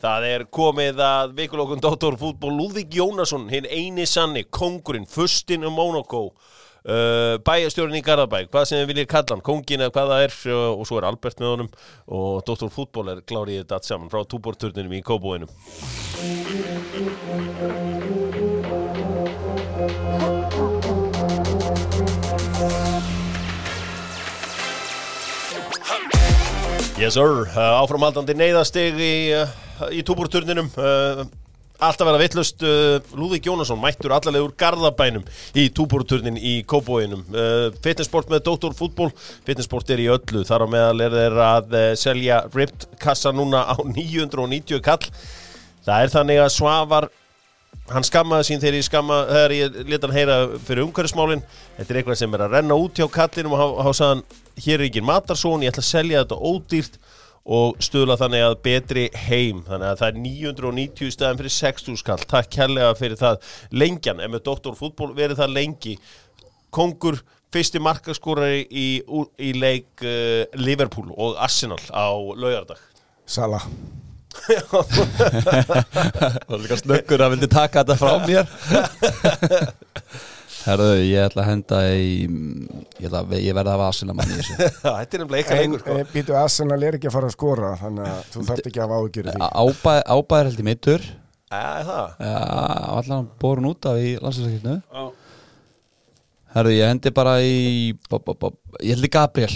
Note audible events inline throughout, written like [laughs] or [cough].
Það er komið að vikulokun Dóttor fútból Lúðvík Jónasson, hinn eini sanni, kongurinn, fustin um Mónakó, uh, bæjastjórinn í Garðabæk, hvað sem þið viljið kalla hann, kongin eða hvað það er uh, og svo er Albert með honum. Og Dóttor fútból er klárið þetta allt saman frá túborturninum í Kóbóinum. Yes sir, uh, áframhaldandi neyðastig í, uh, í túborturninum uh, Alltaf verða vittlust uh, Lúðvík Jónasson mættur allarlega úr Garðabænum í túborturnin í Kóbóinum uh, Fitnessport með Dóttor fútból Fitnessport er í öllu, þar á meðal er þeir að selja ripped kassa núna á 990 kall. Það er þannig að Svavar hann skammaði sín þegar ég skamma þegar ég leta hann heyra fyrir umhverfismálin. Þetta er eitthvað sem er að renna út hjá kallinum og há sagðan, hér er ekki matarsón ég ætla að selja þetta ódýrt og stuðla þannig að betri heim. Þannig að það er 990 stæðan fyrir 60 skall, takk kærlega fyrir það lengjan, en með doktorfútból verið það lengi. Kongur fyrsti markaskórari í, í leik uh, Liverpool og Arsenal á laugardag. Sala. [laughs] Það var líka snöggur að vildi taka þetta frá mér [laughs] Herðu, ég ætla að henda í Ég, ætla, að- ég verða að vasina manni í þessu. [laughs] Þetta er nefnilega eitthvað leikur sko. býtu Arsenal er ekki að fara að skora Þannig að þú þarft ekki að hafa ágjörði því. Ábæð, ábæðir held í mittur Já, allan borun út af í landsinsakefnu Já. Herðu, ég hendi bara í bo, bo, bo, Ég held í Gabriel.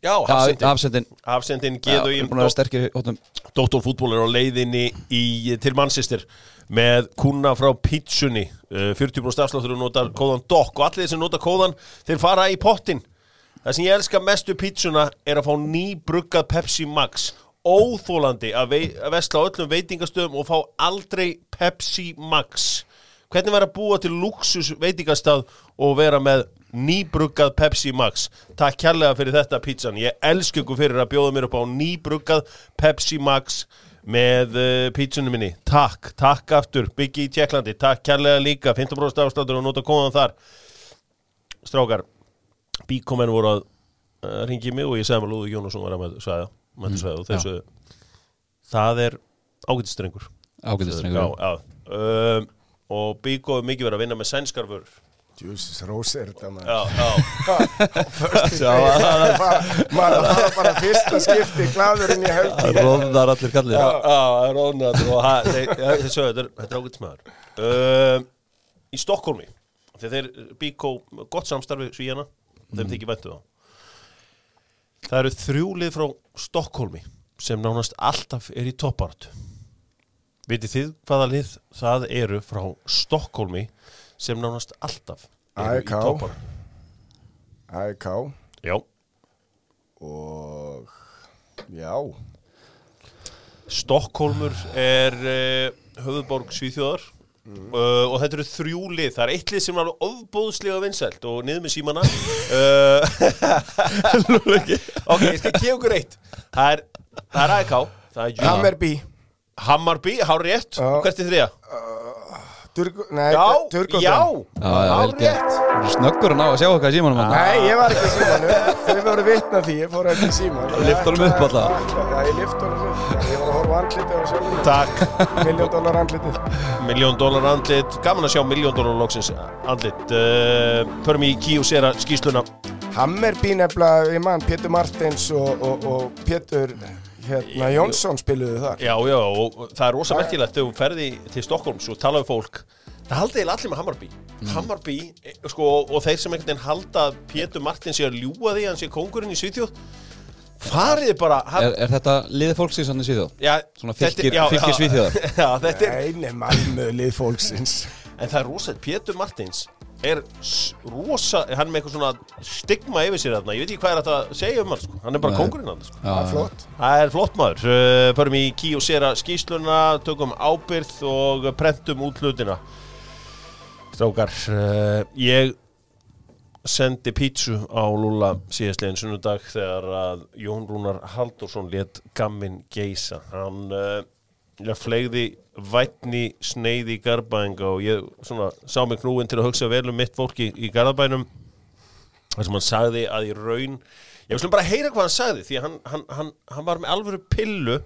Já, hafsendin Afsendin. Hafsendin Já, geðu í Dóttorfútból er á leiðinni í, til Manchester með kuna frá Pizzunni. Uh, 40% afsláttur og notar kóðan DOC og allir þeir sem nota kóðan þeir fara í pottin það sem ég elska mestu Pizzuna er að fá nýbruggað Pepsi Max. Óþólandi að, að vesla á öllum veitingastöðum og fá aldrei Pepsi Max. Hvernig var að búa til luxus veitingastað og vera með nýbruggað Pepsi Max? Takk kærlega fyrir þetta pizzan. Ég elsku ykkur fyrir að bjóða mér upp á nýbruggað Pepsi Max með uh, pizzunum minni. Takk, takk aftur, byggi í Tjekklandi takk kærlega líka, 15% afsláttur og nota kóðan þar. Strákar, bíkomenn voru að uh, ringi mig og ég segði maður Lúður Jónasson var að með svæða, Mm, svæða og já. þessu, það er ágætistrengur Já, Ágætistrengur já. Um, Og Bíko er mikið verið að vinna með sænskar Jesus Rose er þetta maður. Já, já. Maður það var bara fyrsta skipti Glaðurinn í helgi. Það róðnar allir kallið Já, þessu, þetta er, er ágætismæður um, Í Stokkólmi Þegar þeir Bíko, gott samstarfi svíjana, þeim þykir væntu þá Það. Eru þrjúlið frá Stokkólmi sem nánast alltaf er í topparatu Vitið þið hvaða lið það eru frá Stokkólmi sem nánast alltaf eru í topparatu AEK Já, og já. Stokkólmur er uh, höfuðborg Svíþjóðar. Uh, og þetta eru þrjú lið. Það er eitt lið sem er alveg ofbóðslega vinsælt og niður með símana. [laughs] Uh, ok, ég skal gefa ykkur eitt. Það er, það er AEK það er Hammer. Hammerby Hammarby, hár rétt hvert er þriða? Turg, Nei, Já, Turgóttan já, Já, já, hár vel gert. Þú er snöggur að ná að sjá í símanum hann Nei, ég var ekki í símanu Þau voru vitna því, ég fór ekki í síman Lyfti honum upp alla? Já, ég lyfti honum upp Á andlitið á sjálfum Takk, Miljón dólar andlitið. Miljón dólar andlit. Gaman að sjá miljón dólar loksins andlit. Uh, förum í Kíusera skýsluna Hammerby nefnilega, ég man, Pétur Martins og, og, og Pétur hérna, Jónsson spiluðu þar. Já, já, og og það er rosa merkilegt þegar þú ferði til Stokkólms og tala um fólk. Það haldi eiginlega allir með Hammarby Hammarby, eh, sko, og þeir sem einhvern veginn halda Pétur Martin sé að ljúga því að hann sé kóngurinn í Svíþjóð fariði bara hann, Er, er þetta liðið fólksins hann í síðan? já, Svona fylgir- já, fylgir Svíþjóðar. [laughs] Já, þetta er, Nei, nei, Malmö lið fólksins en það er rosa Pétur Martins er rosa hann er með eitthvað svona stigma yfir sér þarna ég veit ekki hvað er þetta að segja um hann sko. hann er bara Nei. kóngurinn hann sko. Já, já. Flott Það er flott maður. Uh, Förum í Kí og Sera skýsluna, tökum ábyrð og prentum út hlutina. Strákar, uh, ég sendi pítsu á Lúla síðastlegin sunnudag þegar að Jón Rúnar Haldursson let gamminn geisa. Hann uh, ég flegði vætni sneið í Garðbænga og ég svona, sá mig knúin til að hugsa vel um mitt fólki í Garðbænum þar sem hann sagði að í raun ég vil bara heyra hvað hann sagði því hann, hann, hann, hann var með alvöru pillu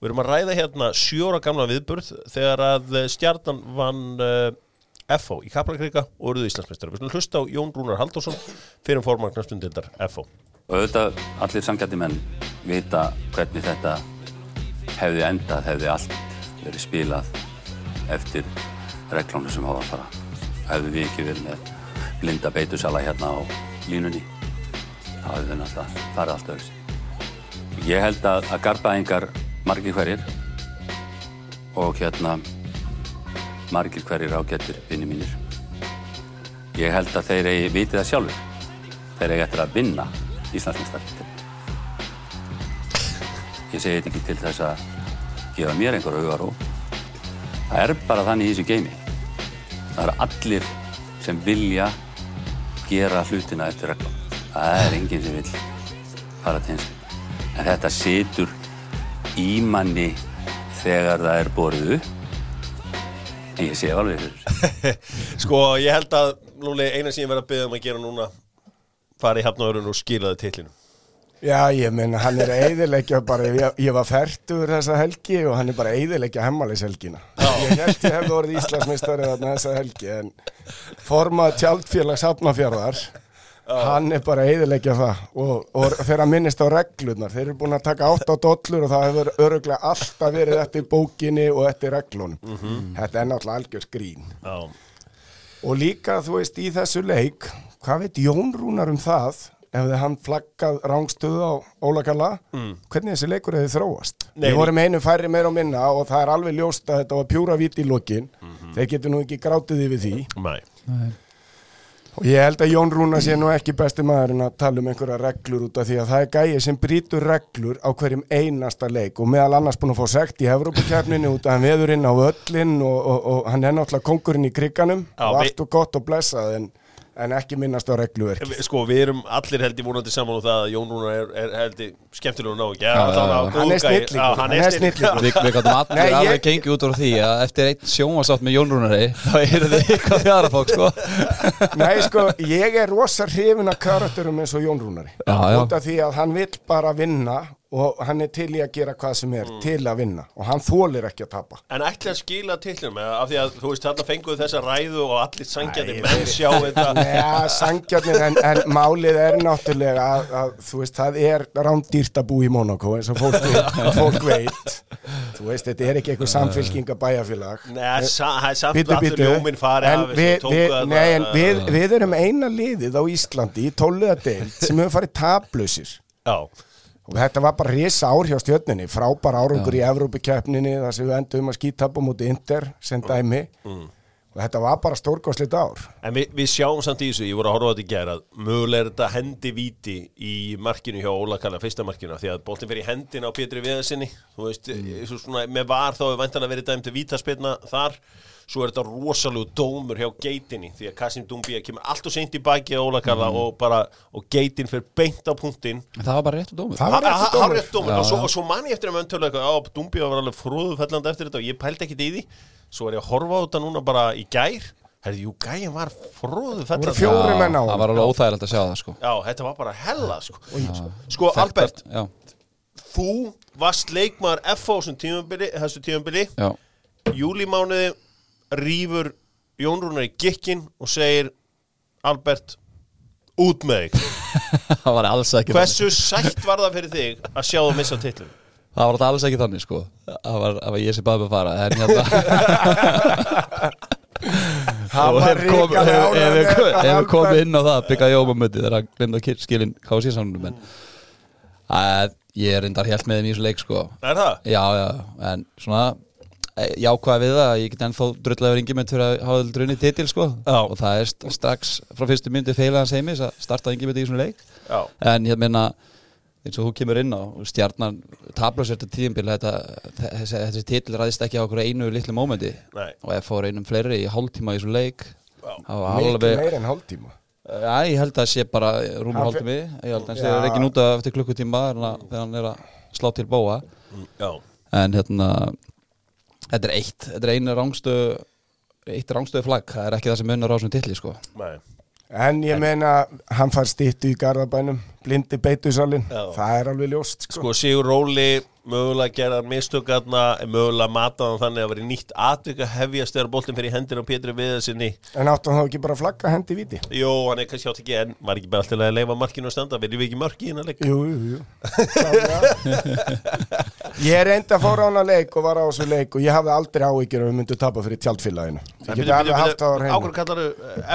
Við erum að ræða hérna sjóra gamla viðburð þegar að eh, stjarnan vann uh, FO í Kaplakrika og eruðu Íslandsmeistari. Við skulum hlusta á Jón Rúnar Halldórsson fyrir formagnarsmyndildar FO. Og auðvitað allir samgætti menn vita hvernig þetta hefði endað, hefði allt verið spilað eftir reglónu sem hafa að fara. Hefði við ekki verið með blinda beitusala hérna á línunni, þá hefði við náttúrulega farið allt öðru Ég held að, að garbaðingar margir hverjir og hérna margir hverjir ágættir vinni mínir. Ég held að þeir eigi vitið það sjálfur. Þeir eigi eftir að vinna Íslandsmeistartitil. Ég segi þetta ekki til þess að gefa mér einhver auðar og það er bara þannig í þessu geimi. Það eru allir sem vilja gera hlutina eftir reglum. Það er enginn sem vil fara til hinskip. En þetta situr í manni þegar það er. En ég sé alveg fyrir. [laughs] Sko, ég held að Lúli, eina sem ég verð að byggja um að gera núna fara í hafnaðurinn og skilaði titlinu. Já, ég menna, hann er að eyðileggja bara, ég, ég var færtur þessa helgi og hann er bara að eyðileggja hemmalishelgina. Ég held ég hefði orðið Íslandsmeistari þarna þessa helgi, en formað tjaldfélags hafnafjörðar, hann er bara að eyðileggja það og, og þegar að minnist á reglurnar, þeir eru búin að taka 8 dollur og það hefur öruglega alltaf verið eftir bókinni og eftir reglunum. Þetta er náttúrulega algjör skrín. Já. Og líka, þú veist, í þessu leik, hvað veit Jón Rúnar um það ef þið hann flaggað rángstöðu á Ólakalla, mm. hvernig þessi leikur hefði þróast? Nei, Við vorum einu færri meira á minna og það er alveg ljóst að þetta var pjúra vít í lokin, Mhm. þeir getur nú ekki grátið yfir því Nei. Og ég held að Jón Rúnar sé nú ekki besti maðurinn að tala um einhverja reglur út af því að það er gæið sem brýtur reglur á hverjum einasta leik. Og meðal annars búin að fá sekt í Evrópakefninu út af hann veður inn á öllin og, og, og hann er náttúrulega kongurinn í kriganum og allt og gott og blessað en, en ekki minnast á regluverki. Sko, við erum allir held í vonandi saman á það að Jón Rúnar er, er held í skemmtilega ná ekki. Hann er er snillingur. Við, við gáttum allir ég- alveg gengið út úr því að eftir einn sjónvarsátt með Jón Rúnari þá er þið eitthvað fjara fólk sko Nei, sko, ég er rosa hrifin af karakterum eins og Jón já. Út af því að hann vill bara vinna og hann er til í að gera hvað sem er til að vinna og hann þólir ekki að tapa. En ætli að skila titlunum af því að þú veist þarna fenguðu þessa ræðu og allir sangjandi Æ, menn sjá þetta [laughs] Já, sangjarnir, en, en málið er náttúrulega að, að þú veist, það er rándýrt að búa í Monaco eins og fólk, [laughs] fólk veit. Þú veist, þetta er ekki eitthvað samfélkinga bæjarfélag. Nei, það er sa- það er samt Bíddu, allir bíddu. ljóminn farið En af við, við, nei, en við, við erum eina liðið á Íslandi í tóluða deild sem hefur farið tablausir Já, og þetta var bara risa ár hjá stjörninni frábær árangur í Evrópukeppninni þar sem við endum að skítapa mútið Inter sem dæmi. Og þetta var bara stórgóðslit ár. En við, við sjáum samt í þessu, ég voru að horfa á þetta í gera mögulega er þetta hendi víti í markinu hjá Óla Kalla, fyrsta markinu því að boltin fyrir hendina á Pétri Viðarsinni þú veist, mm. svona, með var þá er væntan að verið dæmt vítaspilna þar svo er þetta rosalegu dómur hjá geitinni því að Kasim Dumbia kemur allt og seint í baki á Óla Kalla og bara og geitin fyrir beint á punktinn. En það var bara rétt og dómur. Það var Ha- ha- dómur. hárrétt dómur. Já, og, svo, já. og svo man ég eftir að með öntölu eitthvað á Dumbia var alveg fróðufellandi eftir þetta og ég pældi ekkit í því. Svo er ég að horfa á þetta núna bara í gær. Herði, jú, gæin var Það fróðufellandi. Voru fjóri menn á Það hann var alveg óþægilegt að sjá það sko. Já, þetta var bara hella sko, sko. Þetta- Albert, Já, þú varst leikmaður FH þessum tímabili, þessu tímabili. Já. Júlimánuði rýfur Jón Rúnar í gikkin og segir Albert, út með þig. [laughs] Það var alls ekki þannig. Hversu sætt var það fyrir þig að sjá þú missa titlum Það var alls ekki þannig sko. Það var, það var ég sem baði með að fara En hérna [laughs] Það Og var hef kom- ríkari hef- ánægður hef- með þetta, Hef komið Albert. inn á það Byggjaði jómamöndi þegar hann glemdi að skilin KC samnum En að, Ég er reyndar helt með þeim í þessu leik sko. Er það? Já, já, en svona jákvæða við það, ég get ennþá drullegur yngjumönd fyrir að hafa drunni titil sko. Já. og það er st- strax frá fyrstu myndi feilaðans heimis að starta yngjumönd í þessum leik. Já. en ég meina eins og þú kemur inn á stjarnan tablas þetta tíðinbil þetta, þessi, þessi titil ræðist ekki á okkur einu litlu mómenti. Og ef fór einum fleiri í hálftíma í þessum leik Mikið meir en hálftíma. Já, ég held að það sé bara rúmur hálftími ég held að það sé ekki núta eftir klukkutíma þegar hann- þegar hann er að slá til bóa. Já. en hérna þetta er eitt, þetta er einu rángstu eitt rángstöðu flagg, það er ekki það sem munar á þessum titli sko Nei. En ég meina, hann far stýttu í Garðabænum blindi beitusalinn, það er alveg ljóst sko. Sko Sigur Róli mögulega gerðan mistökarna mögulega mataðan þannig að veri nýtt atvika hefjast þegar boltin fyrir hendir á Pétri Viðarsinni En áttu hann þá ekki bara að flagga hendi viti? Jó, hann er kannski átt ekki en var ekki bara alltaf að leifa markinu að standa? Verðum við ekki mörki í hennar leik? Jú, jú, jú. Ég reyndi að fóra á hana leik og var á þessu leik og ég hafði aldrei áhyggjur að við myndum tapa fyrir tjaldfélaginu. Ákveður kallar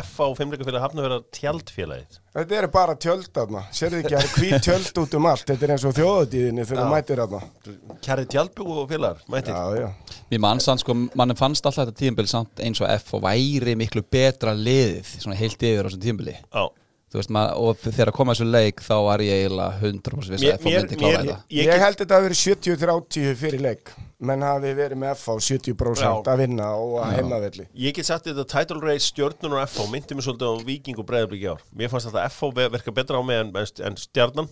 F á fimmleikafélag Þetta eru bara tjöld þarna. Sérðu ekki, það er hvít tjöld út um allt. Þetta er eins og þjóðatíðinni þegar þú mætir þarna. Kjærið tjaldbú og félagar, mættir Já, já. Mér mann sko, mann fannst alltaf þetta tíðanbili samt eins og F og væri miklu betra liðið svona heilt yfir á þessum tíðanbili Já. Þú veist, maður, og þegar að koma þessu leik þá var ég eiginlega 100% viss að F Mér- myndi klára þetta. Ég Ég, held þetta að vera 70-30 fyrir leik menn hafi verið með F á 70% Já. að vinna og að heimavelli. Ég get sagt þetta title race stjörnun og FH myndi mér svolítið á Viking og Breiðablík í ár. Mér fannst þetta FH ve- verka betra á mig en, en, stjarnan.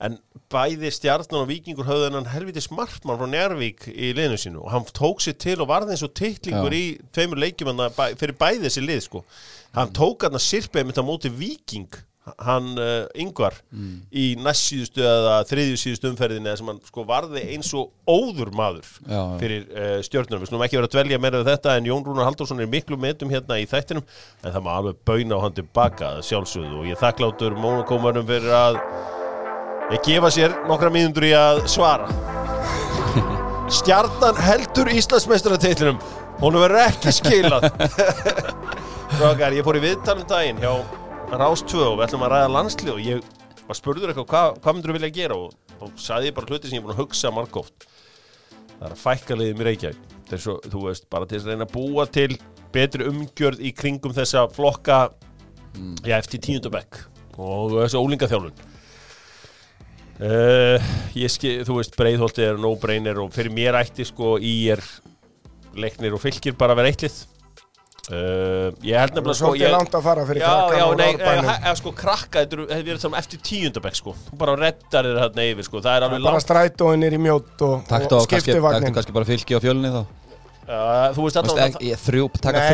En bæði stjarnan og Vikingur höfðu hennan helviti smartmann frá Njárvík í liðinu sínu og hann tók sér til og varði eins og titlingur Já. í tveimur leikjum fyrir bæði þessi lið sko. Hann tók hann að sirpeið mitt á móti Viking hann uh, yngvar í næst síðustu eða þriðju síðustu umferðinni þar sem hann sko varði eins og óður maður Já, fyrir uh, stjörnunum. Við slum ekki vera að dvelja meira við þetta en Jón Rúnar Halldórsson er miklu metum hérna í þættinum en það má alveg bauna á hann tilbaka sjálfsögðu og ég þakkláttur mónakómanum fyrir að ég gefa sér nokkra mínundur í að svara. [laughs] Stjarnan heldur Íslandsmeistaratitlinum hún verður ekki skilað. [laughs] Strákar, ég fór í viðtalum daginn hjá Rás 2 og við ætlum að ræða landslið og ég var spurður eitthvað hvað, hvað myndur þú vilja gera? Og þá saði ég bara hluti sem ég er búin að hugsa margóft. Það er að fækka liðum í Reykjavík. Þess að þú veist, bara til að reyna að búa til betri umgjörð í kringum þessa flokka já, eftir tíundabekk og þessu ólingaþjálfun uh, ég skil, þú veist breiðholti er no-brainer og fyrir mér ætti sko í er leiknir og fylgir bara að vera eittlið uh, ég held Það nefnilega sko svolítið ég, langt að fara fyrir Já, krakkan já, og nei, rárbænum. eða sko krakka, þetta er verið saman eftir tíundabæk sko, þú bara reddar þér þarna yfir sko, það er alveg bara langt strætóin er í mjótt og, og á kannski, bara fylki á fjölunni þá uh, Þú veist ég- þrjú,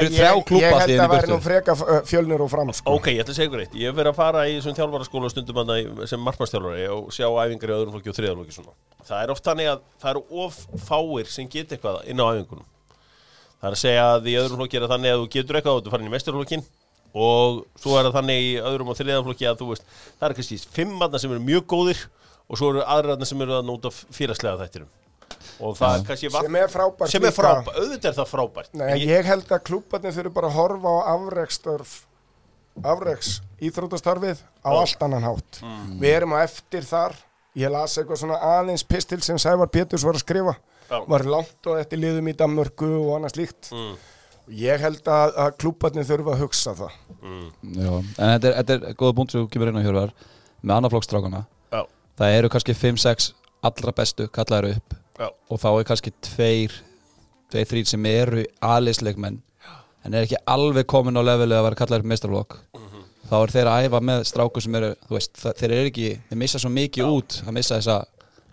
ég- þrjá klúpa Ég allt í held að væri nú freka fjölnir og fram sko. Ok, ég ætla að segja ykkur eitt, ég hef verið að fara í þessum þjálfaraskóla stundum sem markmannstjálfari og sjá æfingar í öðrum flokki og svona. Það er oft þannig að það eru of fáir sem get eitthvað inn á æfingunum. Það er að segja að í öðrum flokki er það þannig að þú getur eitthvað og þú farin í mestarflokkin og svo er það þannig í öðrum og þriðarflokki að þú veist, það er kannski fimm manna sem eru mjög góðir og svo eru aðra sem eru að nota félagslega þættirum. Og það er kannski sem er frábært sem er frábært, auðvitað er það frábært. Nei, En ég, held að klúbarnir þurfi bara að horfa á afrekstörf afreks íþrótastarfið á Já. allt annan hátt Mm. við erum á eftir þar ég las eitthvað svona aðeins pistil sem Sævar Péturs var að skrifa. Var langt og eftir liðum í Danmörku og annað slíkt. Mm. ég held að, að klúbarnir þurfi að hugsa það. Já, en þetta er, þetta er góða búnt sem þú kemur inn á hjörvar með annarflokkstrákana Já, það eru kannski 5-6 allra bestu kallaður upp já, og þá er kannski tveir tveir, þrýr sem eru aðlisleikmenn en er ekki alveg komin á levelið að vera kallaður upp meistarflokk þá er þeir að æfa með stráku sem eru þú veist, það, þeir eru ekki, þeir missa svo mikið út að missa þessa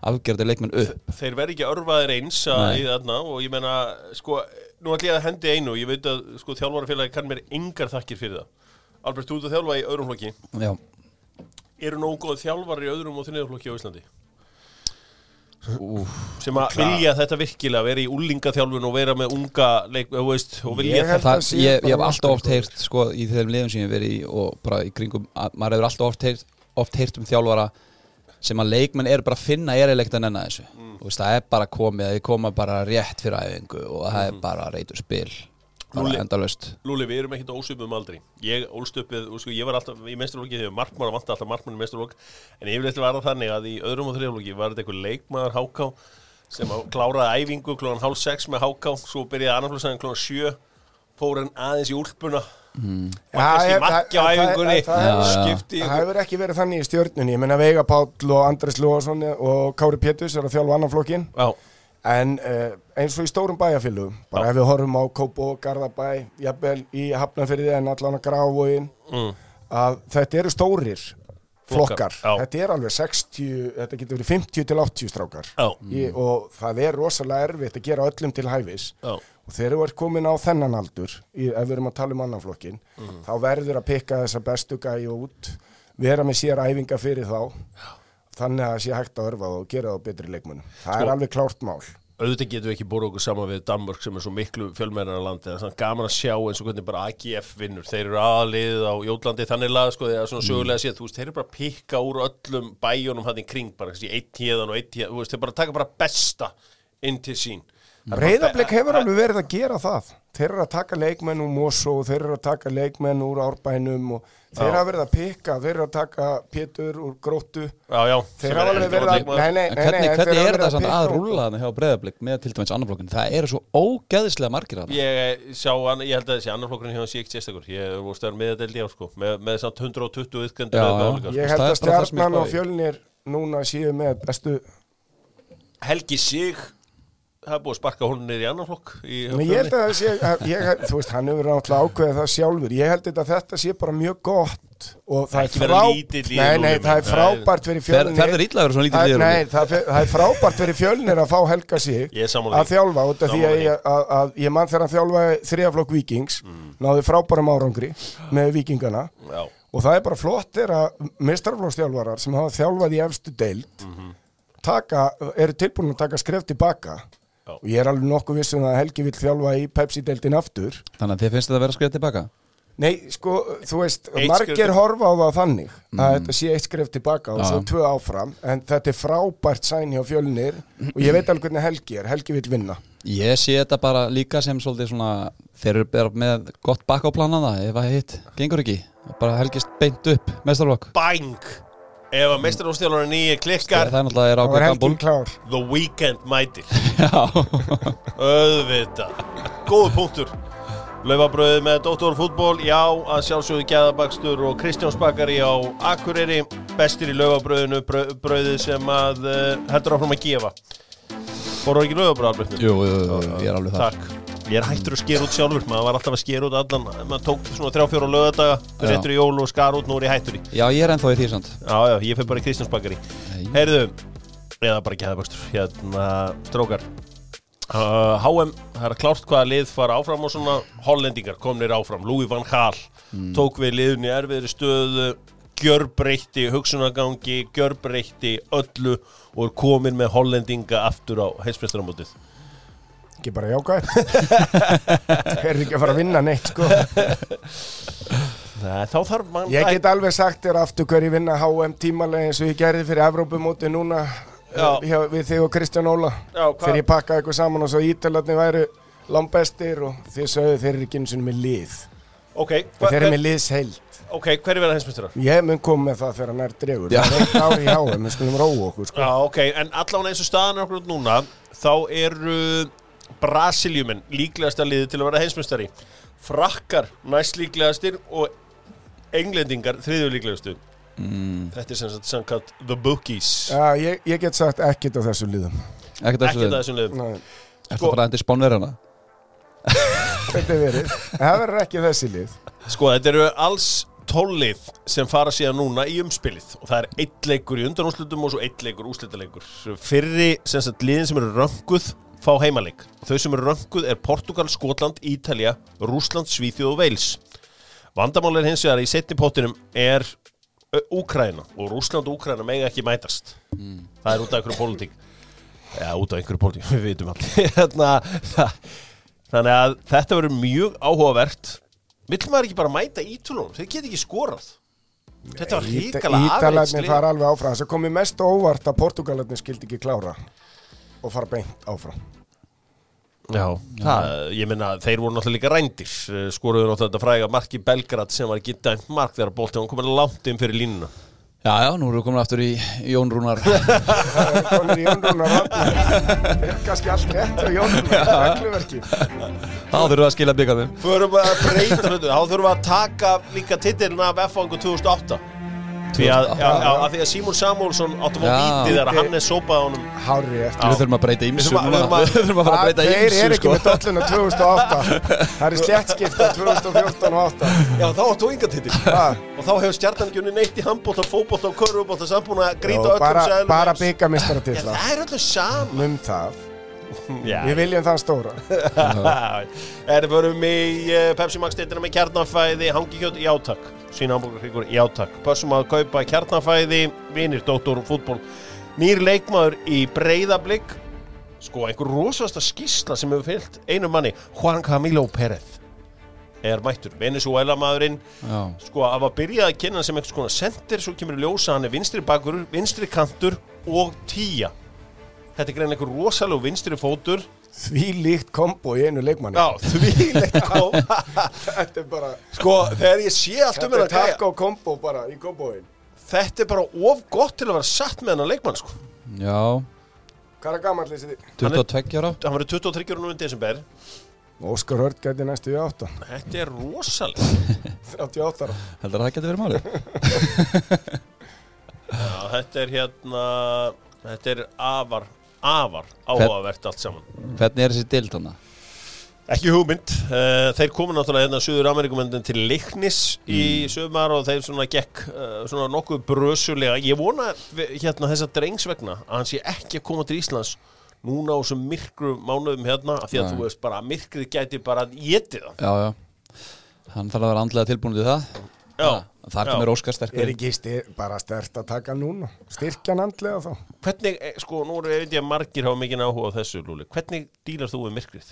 afgerði leikmenn upp þeir verði ekki örfaðir eins þarna og ég meina, sko, nú ætlum ég að hendi einu og ég veit að, sko, þjálfarafélagi kann mér engar þakkir fyrir það. Albert, þú ert að þjálfa í öðrum flokki. Já, Eru nógu góð þjálfar í öðrum og þriðaflokki á Íslandi? Úf, Sem að vilja þetta virkilega, vera í úlingaþjálfun og vera með unga leik, veist, og vilja Ég þetta. það, ég, ég hef alltaf oft heyrt sko, í þeim liðum sem ég hef verið í og bara í kringum, að, maður hefur alltaf oft heyrt, oft heyrt um þjálfara sem að leikmenn eru bara að finna erileggt að nenna þessu Mm. Veist, það er bara komið, þeir koma bara rétt fyrir æfingu og það Mhm. er bara reytur spil bara endalaust Lúli, við erum ekkert ósöpum aldrei. Ég ólst upp við, sko, ég var alltaf í mestralóki þegar markmann vant alltaf markmann í mestralók, en yfirleitt var það þannig að í öðrum og þriðaflóki var þetta einhver leikmaður háká sem að kláraði æfingu klóðan hálf sex með háká, svo byrjaði annarflöðsæðin klóðan sjö, fór hann aðeins í úlpuna, kannski ég- makki á æfingunni, skipti Það hefur ekki verið þannig í stjörnunni, ég menna Veiga Páll og Andres Lóðarsson og Kári Péturs er að þjálfa annan flokkin Já, en uh, eins og í stórum bæjarfélugum bara Já. ef við horfum á Kópó, Garðabæ jafnvel í Hafnarfyrði en allan að Grávóin mm, að þetta eru stórir flokkar, Flokkar, já. þetta er alveg 60, þetta getur verið 50 til 80 strákar. Í, og það er rosalega erfitt að gera öllum til hæfis. Já, og þegar þú ert komin á þennan aldur í, ef við erum að tala um annan flokkin þá verður að pikka þessa bestu gæi út vera með sér æfinga fyrir þá þannig að það sé hægt að örfa og gera það á betri leikmunum það Sko- er alveg klárt mál. auðvitað getum við ekki búið okkur saman við Danmörk sem er svo miklu fjölmennara landi en það er gaman að sjá eins og hvernig bara AGF vinnur. Þeir eru aðlið á Jótlandi þannig laga sko þegar svona sögulega séð, þú veist, þeir eru bara að pikka úr öllum bæjunum hann í kring bara eitt hérðan og þú veist, þeir bara taka bara besta inn til sín Það Breiðablik hefur alveg verið að gera það. Þeir eru að taka leikmenn úr Mosó þeir eru að taka leikmenn úr Árbænum þeir Já. hafa verið að pikka þeir eru að taka Pétur úr Gróttu. Já, já, þeir sem hafa er alveg verið að nei, nei, nei, hvernig, hvernig er þetta samt að pikka rúlla þannig hjá breyðablík með til dæmis annarflokkin? Það eru svo ógeðislega margir að Ég eh, ég held að þessi annarflokkurinn hjá ekki sérstakur. Ég að vera meðadeld í á sko. Með, með samt 120 Já, ytkendur já. ég Það held að það stjarnan og fjölnir núna séu með bestu Helgi Sig Það er búið að sparka hún niður í annarflokk í Men ég held að það sé, að ég, þú veist, hann hefur náttúrulega ákveðið það sjálfur. Ég held að þetta sé bara mjög gott og það Ekki er frá... lítill í Nei, nei, það er það er- frábært Fer, fjölnir. Að lítið Það- liður Nei, það, það er frábært fyrir fjölnir að fá Helga sig er að þjálfa út af því að, ég- að, að ég mann þegar hann þjálfaði þriðaflokk Víkings náði frábærum árangri með Víkingana. Já, og það er bara flott þegar mistarflokksþjálfarar sem hafa þjálfað í efstu deild taka, eru tilbúin að taka skref tilbaka. Og ég er alveg nokkuð vissum að Helgi vil þjálfa í Pepsi-deildin aftur. Þannig að þið finnst þetta að vera skriðið tilbaka? Nei, sko, þú veist, Eitt margir til- horfa á það þannig að þetta sé eitt skref tilbaka og svo tvö áfram en þetta er frábært sæn hjá fjölnir og ég veit alveg hvernig Helgi er, Helgi vil vinna. Ég sé þetta bara líka sem svolítið svona Þeir eru með gott bakkaplan að það Ef að hitt gengur ekki. Bara helgist beint upp mestarlokk bang Ef að meistarústjálfurinn nýja Það klikkar er náttúrulega er ákveð gambúl The Weekend mætir. Öðvita Góðu punktur. Laufabröðið með Dóttor fútból Já, að sjálfsögðu gæðabakstur og Kristján Spakari á Akureyri. Bestir í laufabröðinu Bröðið sem að uh, heldur áfram að gefa. Fóru ekki laufabröð Albertnum? jú, jú, jú, jú, ég er alveg það Takk Ég er hættur að skera út sjálfur Maður var alltaf að skera út allan Maður tók svona þrjá fjóra lögadaga Já. Réttur í jól og skar út Nú er ég hættur í. Já, ég er ennþá í því samt. Já, já, ég fyrir bara í Kristján Spakari Nei. Heyrðu, eða bara gæðabakstur Hérna, strókar. Uh, HM, það er klárt hvaða lið fara áfram og svona hollendingar komnir áfram. Louis van Gaal tók við liðun í erfiðri stöðu gjörbreytti hugsunagangi gjörbreytti öllu og er komin með hollendinga aftur á heimsmeistaramótið ekki bara jákvæð. Er ekki að fara að vinna neitt sko. Nei, þá þarf mann ég get alveg sagt þér aftur hverju vinna HM tímalega eins og ég gerði fyrir Evrópumóti núna uh, hjá, við þig og Kristján Óla. Já, þegar ég pakkaði eitthvað saman og svo ítalarnir væru langbestir og þið sögðu þeir eru ekki eins og með lið. Ok, þeir eru með liðsheild ok, hver er verið heimsmeistarar? Ég mun koma með það þegar nær dregur. Já. Það er eitt ár í háum, við skulum róa okkur sko. Já, ok, en allavega eins og staðan er okkur út núna þá eru Brasiljumenn líklegasta liði til að vera heimsmeistari. Frakkar næst líklegastir og englendingar þriðju líklegastu mm, Þetta er sem sagt samkvæmt The Bookies. Já, ég, ég get sagt ekkert á þessu liðum. Ekkert það þessum liðum? Nei, Er Sko- það bara endur spánverjana? Þetta er verið. Það verður ekki þessi lið. Sko, þetta eru alls tólið sem fara síðan núna í umspilið. Og það er eitt leikur í undanúslutum og svo eitt leikur úslitaleikur Fyrri sem sagt liðin sem eru rönguð fá heimaleik. Þau sem eru rönguð er Portugal, Skotland, Ítalja, Rúsland, Svíþjóð og Wales. Vandamál er hins vegar í setni pottinum er Ö, Úkraina og Rúsland og Úkraina mega ekki mætast. Það er út af einhverju pólitík. Já, út af einhverju pólitík, [laughs] við vitum allir. Hérna, Þannig að þetta verður mjög áhugavert. Vill maður ekki bara mæta ítulunum? Þeir get ekki skorað. Þetta var ríkala Ítalarnir fara alveg áfram. Það komið mest á óvart að Portugalarnir skildi ekki klára og fara beint áfram. Já, það, ég minna, þeir voru náttúrulega líka rændir Skoruðu náttúrulega þetta fræga marki Belgrad sem var ekki dæmt mark þegar bolti hann komið langt inn fyrir línuna. Já, já, nú erum við komin aftur í Jón Rúnar. [laughs] Konur í Jón Rúnar Það er kannski allt rétt á Jón Rúnar Regluverki Þá þurfum við að skila byggarnum Förum að breyta hlutu, þá þurfum við að taka líka titilin af F-fangu 2008 Því að, já, já, að því að Símon Samúlsson áttum á Já. víti þegar Hannes sópaði honum. Hári eftir. Við þurfum að breyta ímsu að- við þurfum að- [laughs] að fara að breyta Þeir ímsu eru ekki sko. með dolluna 2008 [laughs] Það eru sléttskipta 2014 og 8 Já, þá áttu Ah. [laughs] Og þá hefur stjarnan ekki unni neitt í handbólta, fótbólta og körfubólta samt búin að grýta Jó, öllum seðlum bara Já, til það er öllu saman um það Við viljum þann stóra. Erum förum í uh, Pepsi Max deildina með kjarnafæði Hangikjöt? Í átak Sína hambúrgarkvíkur í átak Pössum að kaupa kjarnafæði. Vinir, dóttor fútból Nýr leikmaður í breyðablík Sko, einhver rosasta skýsla sem hefur fyllt einu manni. Juan Camilo Pérez er mættur. Venezuela maðurinn Já, sko að var byrjað að kynna sem konar sendir svo kemur ljósa að hann er vinstri bakur vinstri kantur og tíja þetta er greinlega einhver rosalega vinstri fótur. Því líkt kombo í einu leikmanni. Já því leitt á [laughs] Þetta er bara sko þegar ég sé allt um Þetta er hennar gæja taco kombo bara í komboin. Þetta er bara of gott til að vera satt með hennar leikmann sko. Já. Hvað er gammal þessi þið? 22 ára. hann verið 23 ára nú í desember. Óskar Hörd gæti næstu í átta. Þetta er rosalega [laughs] 38 ára. Heldur að það getur verið máli? [laughs] já, þetta er hérna þetta er afar afar áhugavert allt saman. Hvernig er þessi dild hana? Ekki hugmynd, uh, þeir komu náttúrulega hérna Suður Amerikumendin til Leiknis í sögumar og þeir svona gekk uh, svona nokkuð brösulega. Ég vona hérna þessa drengs vegna að hann sé ekki að koma til Íslands núna á þessum myrkru mánuðum hérna af því að Nei. þú veist bara að myrkrið gæti bara getið það Já, já. Hann þarf að vera andlega tilbúin til það. Já, Þar kemur Óskar sterkur Er ekki styr, bara stert að taka núna? Styrkjan andlega þá? Hvernig, eh, sko, nú er ég að margir hafa mikið áhuga á þessu, Lúli. Hvernig dílar þú við myrkrið?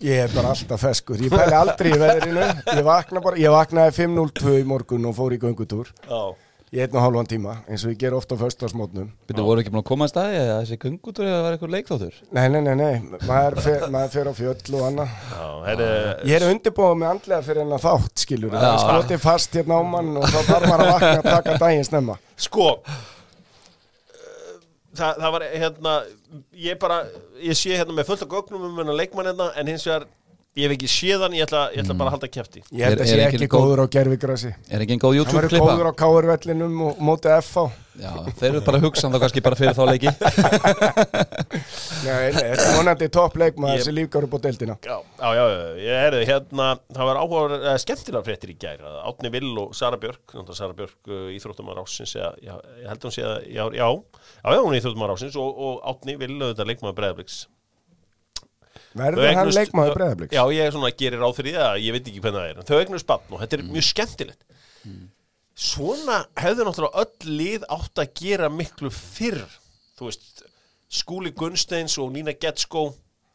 Ég er bara alltaf feskur. Ég pæli aldrei í veðrinu. Ég vakna bara Ég vaknaði 5.02 í morgun og fór í göngutúr. Já Í einn og hálfan tíma eins og ég ger ofta á föstasmótnum Byrju, voru ekki búin að koma að staði eða þessi gungutur eða var eitthvað leikþáttur? Nei, nei, nei, nei Maður fer á fjöll og annað. Ég er undirbúið með andlega fyrir hennar þátt skilur Það er skotið fast hérna á mann og þá þarf maður að vakna að taka daginn snemma. Sko eh, það, það var hérna ég bara, ég sé hérna með fullt af gögnum um hennar leikmann hérna en hins vegar ég hef ekki séð hann, ég ætla, ég ætla bara að halda kæfti Ég held að sé er ekki ekki góð- góður á gerfigrasi Er ekki einn góð Hann YouTube verður góður á káurvellinum og mótið FH Já, þeir eru bara að hugsa um það kannski bara fyrir þá leiki. [laughs] Nei, nei, þetta er vonandi topp leikmaður Ég- sem lífgar upp á deildina. Já, já, já, ég er hérna það var áhuga, uh, skemmtilega fréttir í gær Átni Vill og Sara Björk náttúrulega Sara Björk uh, íþróttumar ásins já, já, ég held að hún sé að, já, já já, já, hún er íþróttumar ásins og, og Átni Vill auðvitað leikmaður Breiðabliks Verður hann leikmaður breðabliks? Já, ég er svona að gera ráð fyrir því að ég veit ekki hvernig það er en þau eignast bann og þetta er mjög skemmtilegt Svona hefðu náttúrulega öll lið átt að gera miklu fyrr þú veist, Skúli Gunsteins og Nína Getskó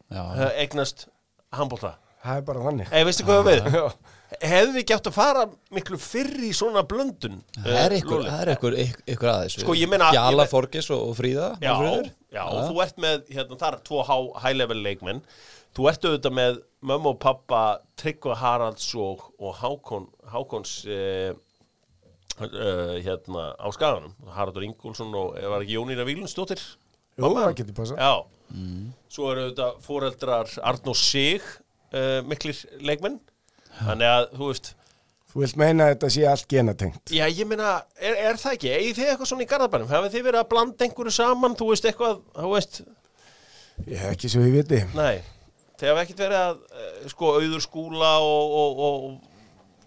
Já, eignast handbólta Það er bara þannig Eða veistu hvað við? Já. [laughs] [laughs] Hefðu við átt að fara miklu fyrr í svona blöndun? það er eh, ykkur, Lúli? það er ykkur, ykkur aðeins Sko, me- Þorgis og, og Fríða Já, já, og þú ert með, hérna, það er tvo high-level leikmenn. Þú ert auðvitað með mömmu og pappa Tryggva Haralds og, og Hákon, Hákons uh, uh, hérna á skaganum. Haraldur Ingúlsson og var ekki Jónína Vílundsdóttir Jú, það getur passað. Já, svo eru auðvitað fóreldrar Arnó Sig uh, miklir leikmenn Þannig að, þú veist Þú vilt meina að þetta sé allt genatengt? Já, ég meina, er, er það ekki? Egið þið eitthvað svona í garðabænum? Hafið þið verið að blanda einhverju saman? Þú veist eitthvað, þú veist, Ég hef ekki svo ég viti. Nei. Þið hafið ekkert verið að, eh, sko, auður skúla og, og, og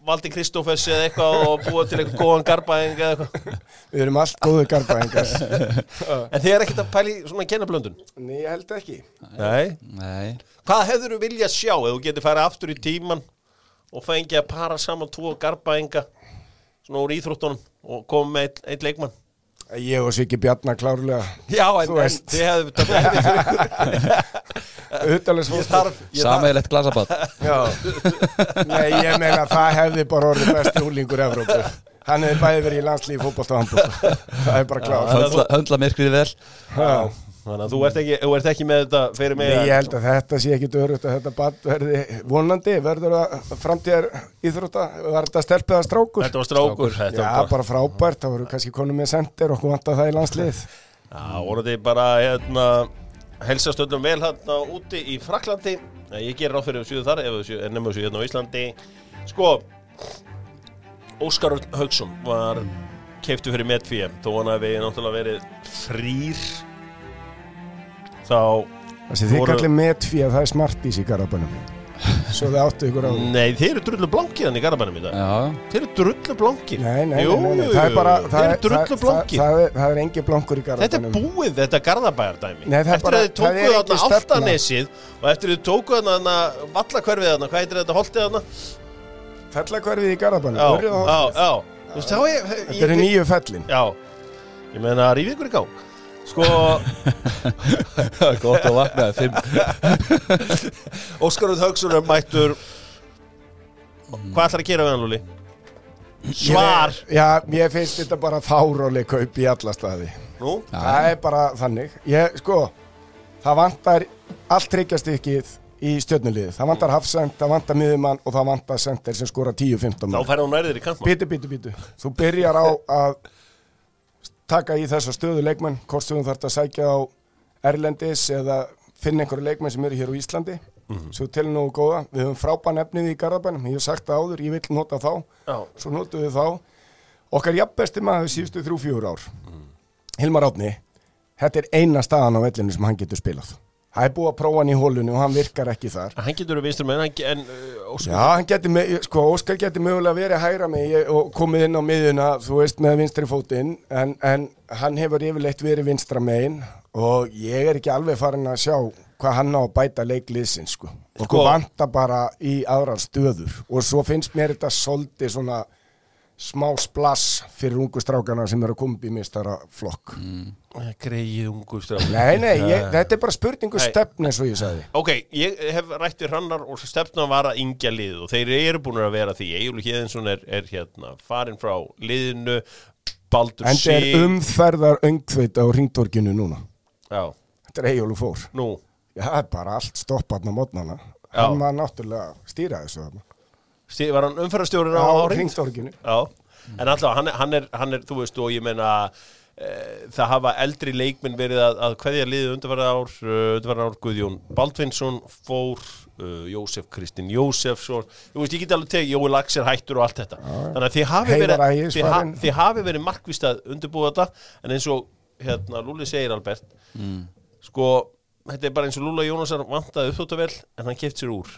Valdi Kristófers eða eitthvað og búa til eitthvað góðan garbaðing eða eitthvað? [laughs] Við erum allt góðu garbaðingar [laughs] En þið er ekkert að pæli svona kennablöndun? Nei, ég held ekki. Nei. Nei, Hvað hefur þú viljað sjá ef þú getur farið aftur í tíman og fengið að para saman tvo garbaðinga svona úr íþróttunum og koma með einn ein leikmann. Ég og Sviki Bjarnar klárlega Já, en, þið hefðu [laughs] sameiginlegt glasabat [laughs] Já. Nei, ég meina það hefði bara orðið besti úlingur Evrópu. Hann hefði bæði verið í landslífi fótbolta og handbolta. Það er bara klár. Höndla, myrkrið vel. Já. Þannig að þú ert ekki, þú ert ekki með þetta fyrir mig Nei, ég held að þetta sé ekki dörut að þetta bad verði vonandi verður að framtíðar íþrótta var þetta stelpið að strákur? Þetta var strákur. Þetta Já, var bara, frábært, það voru kannski konum með sendir okkur vantar það í landslið. [laughs] Já, voru þið bara hérna helsast öllum vel hérna úti í Fraklandi Ég gerir ráð fyrir þessu þar er nefnum þessu hérna á Íslandi. Sko Óskar Haugsson var keiftu fyrir Medfíu þó hann hafi náttúrulega verið frýr þá sé þið Voru- kallir metfí að það er smartís í garabænum [laughs] svo þið áttu ykkur á því. Nei, þeir eru drullu blankið hann í Garabænum í dag Já, Þeir eru drullu blankið Nei, nei, Jú, nei, nei, nei, það er bara, Þeir er, eru drullu það, það, blankið það, er, það er engin blankur í Þetta er garðabænum. búið, þetta Garðabæjardæmi Nei, það er Eftir bara- að þið það er tókuðu engin þarna stefna. Altanesið og eftir að þið tókuðu þarna vallakverfið þarna, hvað heitir þetta holtið þarna? Fellakverfið í garðabænum, Já, Urriða já, holtið. já Þú veist, þá er Þetta eru nýju fellin. Já, ég meina að rífi ykkur í gang Sko, [laughs] gott að vaknaði fimm [laughs] Óskarur Haugsson er mættur Hvað ætlar að gera við hann, Lúli? Svar Ég- Já, mér finnst þetta bara fáróli kaup í alla staði. Nú, Það er bara þannig. Ég, sko, það vantar allt tryggjastykkið í stjörnuliðið. Það vantar hafsend, það vantar miðumann og það vantar sender sem skora 10-15 þá mörg. fær hún nærðir í kantmann Bítu, bítu, bítu. Þú byrjar á að taka í þessa stöðu leikmenn, hvort þú þarf að sækja á Erlendis eða finna einhverju leikmenn sem eru hér á Íslandi. Svo til nú góða. Við höfum frábæn efnið í Garðabænum. Ég hef sagt það áður, ég vil nota þá. Já, Svo notum við þá. Okkar jafnbesti maður síðustu þrjú, fjúur ár. Hilmar Átni, þetta er eina staðan á vellinu sem hann getur spilað. Það er búið að prófa hann í hólunni og hann virkar ekki þar. hann getur verið vinstur með en, en uh, Óskar Já, hann geti, me- sko, Óskar geti mögulega verið hægra mig og komið inn á miðuna, þú veist, með vinstri fótinn, en, en hann hefur yfirleitt verið vinstra megin og ég er ekki alveg farin að sjá hvað hann á að bæta leikliðsinn, sko. Og Sko- vantar bara í aðrar stöður og svo finnst mér þetta svolítið svona smá splass fyrir ungu strákana sem eru að koma í mistara flokk. Greið ungu straf Nei, nei, ég, þetta er bara spurningu Nei. stefn eins og ég sagði. Ok, ég hef rætt við hrannar og stefna var að yngja liðið og þeir eru búin að vera því Egil Hjeðinsson er, er hérna farin frá liðinu Baldur En þetta er Sig umferðar öngþveita á ringtorkinu núna. Já, Þetta er Eyjólu fór. nú Já, það er bara allt stopparn á mótnana. Hann var náttúrulega að stýra þessu þarna. Stí- Var hann umferðarstjórinn á, á á ring? ringtorkinu. Já, en alltaf hann, er- hann, er, hann er, þú veist, og ég meina e, það hafa eldri leikminn verið að, að hverja liðið undarverða ár uh, undarverða ár Guðjón Baldvinsson fór, uh, Jósef Kristinn Jósefsson, þú veist, ég get alveg tegið Jói Lax er hættur og allt þetta. Þannig að þið hafi verið, þið, ha, þið hafi verið markvist að undirbúa þetta, en eins og hérna, Lúli segir Albert sko, þetta er bara eins og Lúla Jónasar vantaði uppþóttavel, en hann keft sér úr.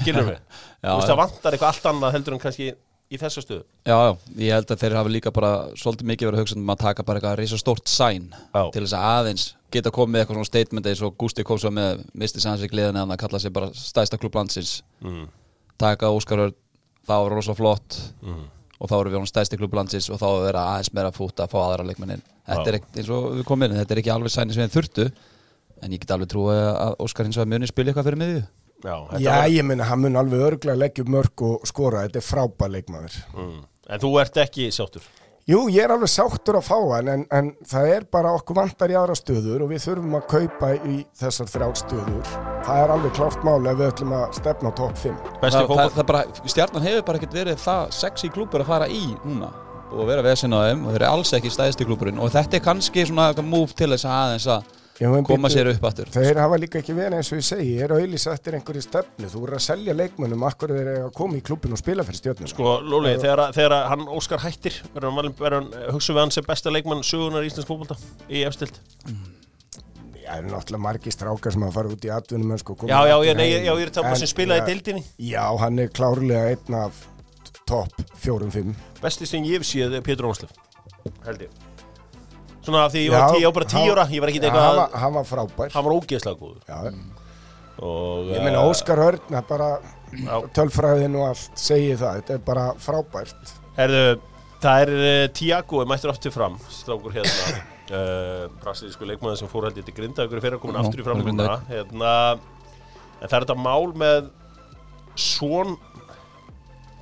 Skilur við, [laughs] þú veist, það vantar eitthvað allt annað heldur en kannski í þessa stöðu. Já, já, ég held að þeir hafa líka bara svolítið mikið verið að hugsa um að taka bara eitthvað reysa stórt sæn til þess að aðeins geta komið eitthvað svona statement eins og Gústi kom svo með misti sannsvík liðan að kalla sig bara stæsta klubb landsins. Mm. taka Óskar Örn, það var rosa flott Mm. og þá erum við honum stæsti klubb landsins og þá er vera aðeins meira fút að fá aðra leikmennin þetta Já. er ekki, eins og við komum inn, þetta er ekki alveg sæni sem við þurftu en ég get alveg trúi að Óskar hins vegar muni spila eitthvað fyrir miðju Já, Já, var- ég meina, hann mun alveg örglega leggja upp mörg og skora. Þetta er frábær leikmaður. mm. En þú ert ekki sáttur Jú, ég er alveg sáttur að fá hann, en, en það er bara okkur vantar í aðra stöður og við þurfum að kaupa í þessar þrjár stöður. Það er alveg klárt máli ef við ætlum að stefna á topp 5. Besti það, það, bara, stjarnan hefur bara ekkert verið það sexy klúpur að fara í núna og vera vesinn á þeim og þeir eru alls ekki stæðsti klúpurinn og þetta er kannski svona múf til þess að aðeins að koma sér upp aftur. Þeir hafa líka ekki verið eins og ég segi, ég er að auðlýsa eftir einhverju stefnu. Þú voru að selja leikmönnum, akkur þeir eru að koma í klubbin og spila fyrir stjórnum. Sko, Lóli, þegar, þegar hann Óskar hættir verður hann, hann hugsa við hann sem besta leikmann sögunar í Íslands fókbalta í efstild Já, það eru náttúrulega margir strákar sem að fara út í atvinnum sko, koma Já, já, ég, nei, já, ég er það bara En, sem spilaði ja, í deildinni. Já, hann er klárlega einn af topp fjórum-fimm Besti sem ég hef séð er Pétur Ónslöf Held ég Svona af því ég var, Já, tí, ég var bara tíu ára Ég var ekki Já, eitthvað hann, að var, hann var frábær. Hann var ógeðslega góður. Já, og, Ég meina eh, Óskar Örn er bara já. tölfræðin og allt segir það, þetta er bara frábært. Herðu, það er uh, Tiago er mættur aftur fram Strákur hérna [coughs] uh, Brasilísku leikmaður sem fór held ég til Grindavíkur fyrir að koma Já, aftur í Grindavík. hérna, En það er þetta mál með Svon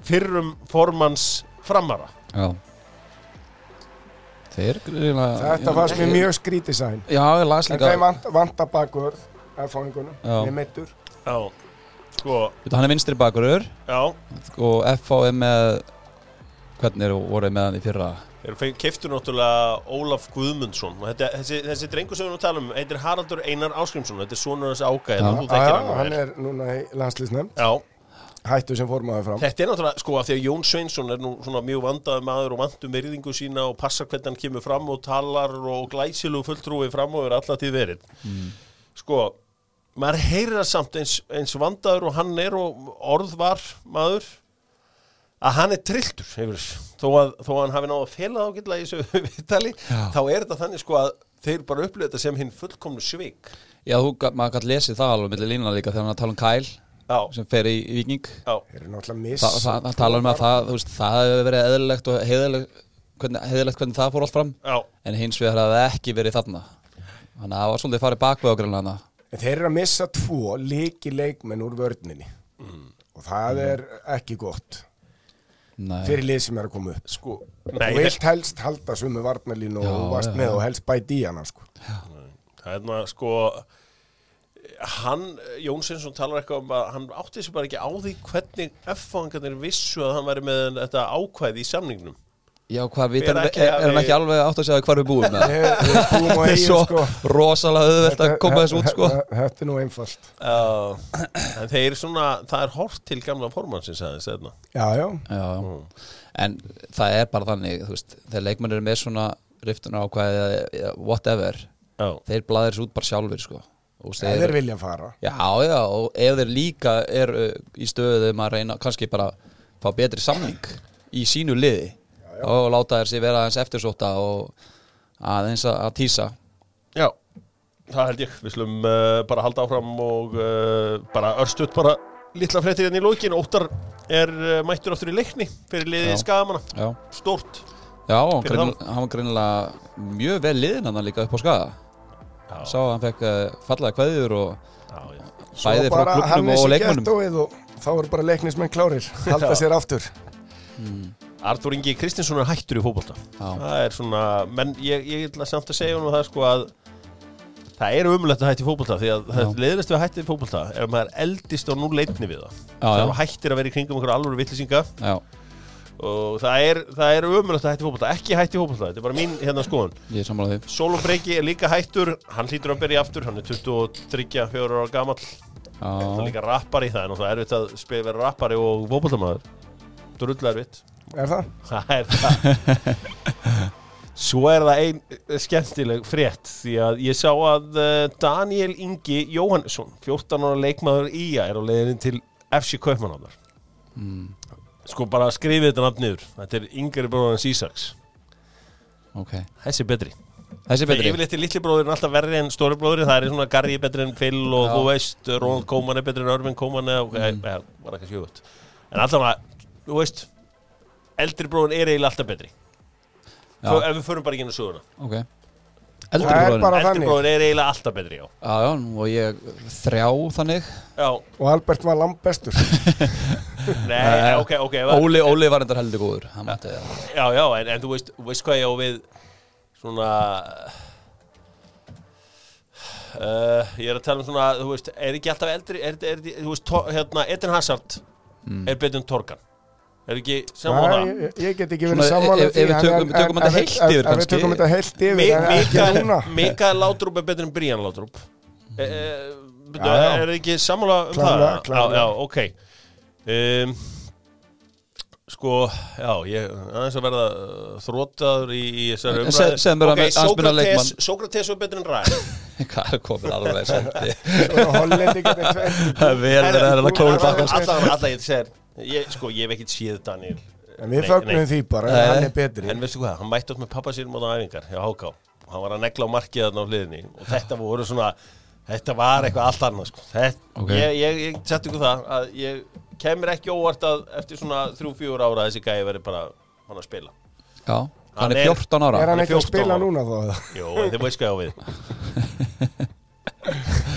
Fyrrum formans framara. Já Þeir Þetta fannst mér mjög skrítið sæn Já, ég las En þeim vant, vanta bakvörð erfáingunum, með meittur Já. Sko, Hann er vinstri bakurur já. Og FH er með hvernig eru voruð með hann í fyrra? Þeir keiftu náttúrulega Ólaf Guðmundsson. Þetta, þessi, þessi drengur sem við nú talum heitir Haraldur Einar Áskrimsson þetta er sonur hans ágæð hann? er núna í landslýsnefnd Já, hættu sem formaður fram. Þetta er náttúrulega sko af því að Jón Sveinsson er nú svona mjög vandaði maður og vantum verðingu sína og passa hvernig hann kemur fram og talar og glæsilu fulltrúi fram og er alltaf tíð verið. Sko, maður heyrir það samt eins, eins vandaður og hann er og orð var maður að hann er trilltur þó, að, þó að hann hafi náða að fela þá gilla í þessu [laughs] viðtali Já. þá er þetta þannig sko að þeir bara upplöðu þetta sem hinn fullkomnu svik. Já, þú, maður gæti lesið það alveg millir línuna líka þegar hann að tala um Kyle. Já, sem fer í, í Viking náttúrulega það, það tala um að það, veist, það hefur verið eðlilegt og heiðilegt hvernig, heiðilegt hvernig það fór allt fram. Já. En hins vegar hafði ekki verið þarna. Þannig að það var svolítið farið bakveg á greinlega En þeir eru að missa tvo líki leikmenn úr vörninni. Og það er ekki gott Nei, fyrir lið sem er að koma upp. Sko, Þú nei, vilt helst halda sumu varnalínu og varst já, með já. og helst bæti í hana sko. það er maður sko hann, Jón Svensson talar eitthvað um að hann átti þessu bara ekki á því hvernig F-fangarnir vissu að hann væri með þetta ákvæði í samningnum. Já, hvað við ekki er, er hann ekki alveg átt að segja hvar við búum með Við búum á [laughs] það er eigin svo sko. rosalega auðvelt að koma þessu út sko. Þetta- er nú einfalt. Uh, en þeir eru svona það er hort til gamla formannsins aðeins hérna. Já, já, já, já. en það er bara þannig þú veist, þegar leikmennir eru með svona riftunar ákvæði eða whatever já, þeir blaðir þessu út bara sjálfur sko ef þeir vilja fara. Já, já, og ef þeir líka eru í stöðum að reyna kannski bara fá betri samning í sínu liði og láta þeir sér vera aðeins eftirsóta og aðeins að, að tísa. Já það held ég, við slum uh, bara halda áfram og uh, bara örstuðt bara litla fréttir hérna í lókin Óttar er uh, mættur áttur í leikni fyrir liðið Já. skagamanna, Já, já hann, var greinilega mjög vel liðin hann líka upp á skaga. já, Sá að hann fekk uh, fallega kveðjur og bæði frá klubnum og leikmönnum. gettóið og þá eru bara leiknismenn klárir halda sér aftur. Artur Ingi Kristinsson er hættur í fótbolta. Já. það er svona, menn ég, ég ætla samt að segja hún það sko að það er umulegt að hætti í fótbolta því að það Já. er leiðist við að hætti í fótbolta ef maður eldist á nú leitni við það. Já, það já. hættir að vera í kringum einhverja alvöru vittlisinga Já, og það er, það er umulegt að hætti í fótbolta ekki hætti í fótbolta, þetta er bara mín hérna skoðun. Ég er sammála því. Sólum Breki er líka hættur hann hlýtur að byrja aftur, hann er 23 4 ára gamall, það er líka rappari það er náttúrulega erfitt að spila vera rappari og fótboltamaður. Drull erfitt. Er það? Það er það. [laughs] Svo er það ein eh, skemmtileg frétt því að ég sá að eh, Daniel Ingi Jóhannesson 14 ára leikmaður Ía er á leiðin til FC Kaupmannháðar Sko bara skrifið þetta nafn niður. Þetta er yngri bróðan Ísaks ok. Þessi er betri. Þessi er betri. Yfirleitt er litli bróðurinn alltaf verri en stóri bróðurinn Það er svona Garri betri en Phil og þú veist Ronald Koeman er betri en Örvin Koeman eða mm. eða, var ekki sjögut En alltaf, þú veist eldri bróðurinn er eiginlega alltaf betri. Já. Svo, ef við förum bara ekki inn á söguna. Ok. Það Eldri bróðurinn er eiginlega alltaf betri, já. Já, já, og ég þrjá þannig. Já, Og Albert var langbestur [laughs] nei, ok, ok var, Óli, Óli var endar heldur góður mátti það. Já, já, en, en þú veist, veist hvað ég á við Svona uh, Ég er að tala um svona, þú veist Er ekki alltaf eldri, er, er, er, þú veist, to, hérna Eden Hazard er betur en Torgan. Er ekki Nei, það? ég, ég get ekki verið sammála ef- því, ef við tökum- þetta heilt yfir ef Við tökum þetta heilt yfir, Mikael Látrúp er betur en Brian Látrúp e, e. Er ekki sammála um það? Já, já, ok um, Sko, já, ég aðeins að verða uh, þrótaður í, í þessari En umræðu. se- segðu mér að Ok, með- aðeins minna Sókrates, leikmann. Sókrates var betur en Ræð [laughs] Hvað er komin alveg sendi tveir Verður það að klóra baka Allan, allan, ég segir Sko, ég hef ekkert séð Daniel. En við fögnum því bara, en hann er betri. En veistu hvað, hann mætti átt með pappa sér móta æfingar hjá Háká og hann var að negla á markið þarna á hliðinni. Og þetta voru svona þetta var eitthvað allt annað sko. ég, ég, ég seti ykkur það að ég kemur ekki óvart að eftir svona þrjú, fjúur ára þessi gæði verið bara hann að spila Já, hann Hann er er- 14 ára Er hann ekki að 14 spila ára. núna? Jó, en þið veist hvað ég á við [laughs]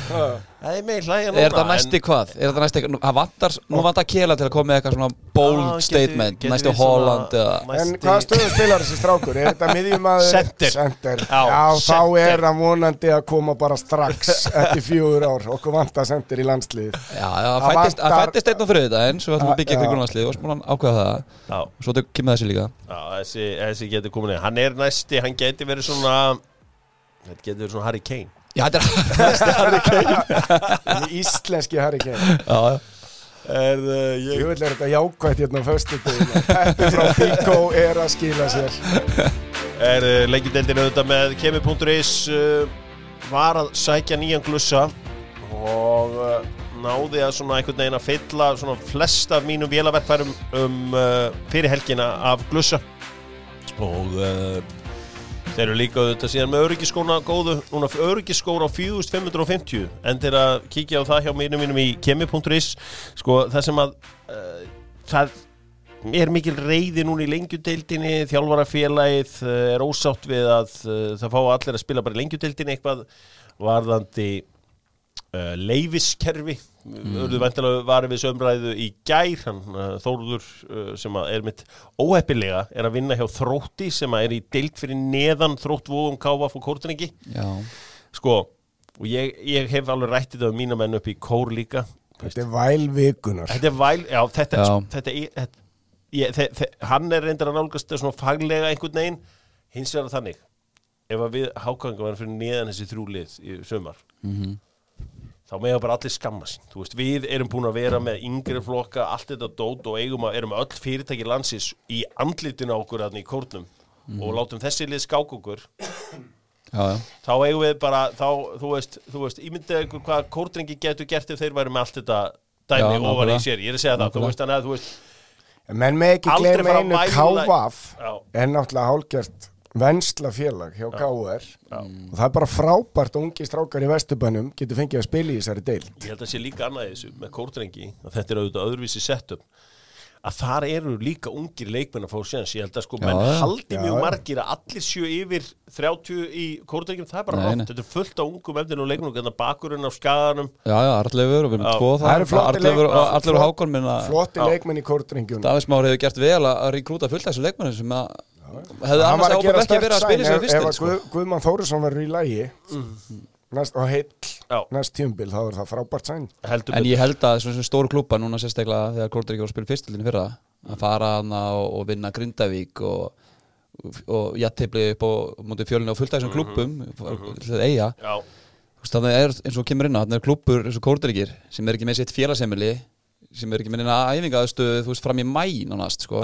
Það er með hlæja núna Er það næsti hvað? Er það næsti Nú, það vantar, nú vantar Kela til að koma með eitthvað svona bold Já, geti- statement geti Næstu við Holland eða En hvað stöðum spilar þessi strákur? Er þetta miðjumadur? Center. Center. Já, Já, þá center. er hann vonandi að koma bara strax eftir fjögur ár. Okkur vantar center í landslið. Já, já, Það fættist, það vantar- fættist einn á þriðudaginn Svo ætlum Já, að byggja já. kringun landslið Og að ákveða það Já, Svo þau kemur þessi líka já þessi, þessi getur komin inn Hann er næsti, hann geti verið svona Þetta getur verið svona Harry Kane Já, þetta er [laughs] En íslenski Harry Kane. Já, já Er það, Ég vil er þetta jákvætt hérna á deginu. Peppi frá Pico er að skila sér. er uh, leikjadeildin auðvitað með kemi.is uh, var að sækja nýjan glussa og uh, náði að svona einhvern veginn að fylla svona flest af mínum vélaverkfærum um uh, fyrir helgina af glussa og uh, þeir eru líka auðvitað síðan með öryggiskóna góðu, núna öryggiskóra á 4550 en til að kíkja á það hjá mínum mínum í kemi.is sko það sem að uh, það er mikil reyði núna í lengjudeildinni þjálfarafélagið uh, er ósátt við að uh, það fá allir að spila bara í lengjudeildinni eitthvað varðandi uh, leifiskerfi mm. örðu væntalega varið við sömræðu í gær. Hann uh, Þóruður uh, sem að er mitt óheppilega er að vinna hjá Þrótti sem er í deild fyrir neðan Þróttvóðum Káfa fór kórtinningi Já, sko og ég, ég hef alveg rættið á mína menn upp í kór líka. Þetta er vælvikunar. Þetta er væl, já, þetta, Já. þetta, er- þetta ég, þe, þe, hann er reyndar að nálgast það svona faglega einhvern veginn. Hins vegar þannig ef að við hákanga verðum fyrir neðan þessi þrjúlið í sömar þá mega bara allir skamma sín veist, við erum búin að vera með yngri flokka allt þetta dót og eigum að erum öll fyrirtæki landsins í andlitinu á okkur í kórnum og látum þessi lið skák okkur já, já þá eigum við bara, þá, þú veist, þú veist ímyndið ykkur hvað kórdrengi getur gert ef þeir væri með allt þetta dæmi Já, ofan í nákvæmlega. sér, ég er að segja það, þú Nákvæmlega. veist, þannig að þú veist, Menn með ekki gleyma einu Já. er náttúrulega hálgjört vennsla félag hjá KR og það er bara frábært ungi strákar í Vesturbænum getur fengið að spila í þessari deil ég held að sé líka annað þessu með kórdrengi, að þetta er auðvitað öðruvísi setup, að þar eru líka ungir leikmenn að fá séns, ég held að sko Já, menn haldi Já, mjög margir að allir sjö yfir 30 í kórdrengjum, það er bara rátt, þetta er fullt á ungum efnir og leikmenn og þetta bakurinn á skaganum. Já, já, Arleifur og við erum tvo Það Arleifur leikmenn. og allir Hákon minna flotti leikmenn í kórdrengjum Davís Már hefur gert vel að rekrúta fullt þessu leikmennum sem að hefðu hann annars var að gera ekki að spila í ef, sér fyrst ef sko. Guð, Guðmann Þórisson verður í lægi næst, og heill Já. næst tíumbil þá er það frábært sæn En ég held að svona stóru klúpa núna sérstaklega þegar Kortur ekki voru að spila fyrstildinu fyrra að fara hana og, og vinna Grindavík og, og jættibli upp og mútið fjölinu á fullt af þessum klúpum að veist, þannig er eins og kemur inn á, þannig er klúpur eins og Korturíkir sem er ekki með sitt félagsemili sem er ekki með þú veist, fram í mæ nánast, sko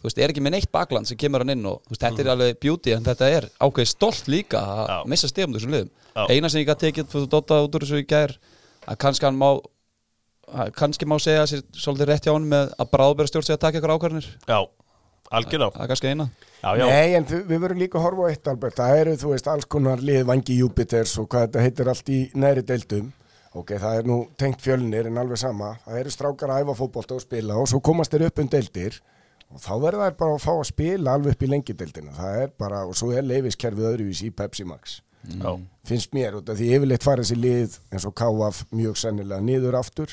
þú veist, er ekki með neitt bakland sem kemur hann inn og veist, þetta er alveg beauty en þetta er ákveðið stolt líka að Já. missa stegum þessum liðum. Já. eina sem ég gæti tekið, þú dotta út úr þessu í gær að kannski hann má að kannski má segja sér svolítið rétt hjá hann með að bráðbæra stjórn sig að taka ykkur ákvarðanir. Já, algjörlega. Það er kannski eina. Já, já, Nei, en þú, við verðum líka að horfa á eitt Albert. Það eru, þú veist, alls konar lið vangi Júpiters og hvað þetta heitir allt í næri deildum. Ok, það er nú tengt fjölnir en alveg sama, það eru strákar að æfa fótbolta og spila og svo komast þeir upp um deildir og þá verða þær bara að fá að spila alveg upp í lengideildina, það er bara og svo er leifiskerfið öðruvís í Pepsi Max. Já, finnst mér, út af því yfirleitt fara þessi lið eins og KF mjög sennilega niður aftur.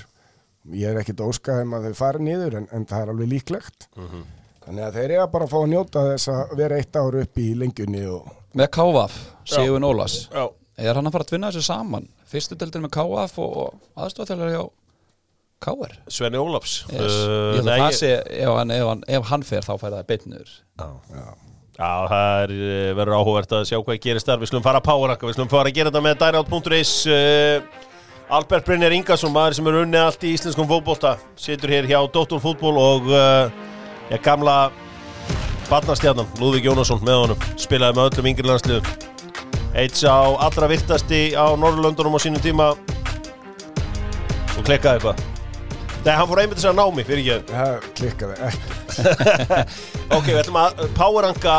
Ég er ekkit óskað um að þau fara niður en, en það er alveg líklegt. Þannig að þeir eiga bara að fá að njóta þess að vera eitt ár upp í lengjunni og með KVF, Sigurinn Ólas já. er hann að fara að tvinna þessu saman? Fyrstu deildin með KVF og, og aðstofþjóðlega KR Svenni Ólafs yes. Uh, ég held nei, að það sé, ef hann, ef, hann, ef hann fer þá fær það beitnur Já, það er, eh, verður áhugavert að sjá hvað gerist þar. Við slum fara að powerranka, við slum fara að gera þetta með dynout.is. Uh, Albert Brynjar Ingarsson, maður sem er unnið allt í íslenskum fótbolta, situr hér hjá Dóttor fútból og uh, já, gamla barnastjarnan, Lúðvík Jónasson með honum, spilaði með öllum yngri landsliðum. Eitt sá allra virtasti á Norrlöndunum á sínum tíma og klikkaði eitthvað. Nei, hann fór einmitt þess að ná mig, fyrir ekki. það klikkaði [laughs] Ok, við ætlum að powerranka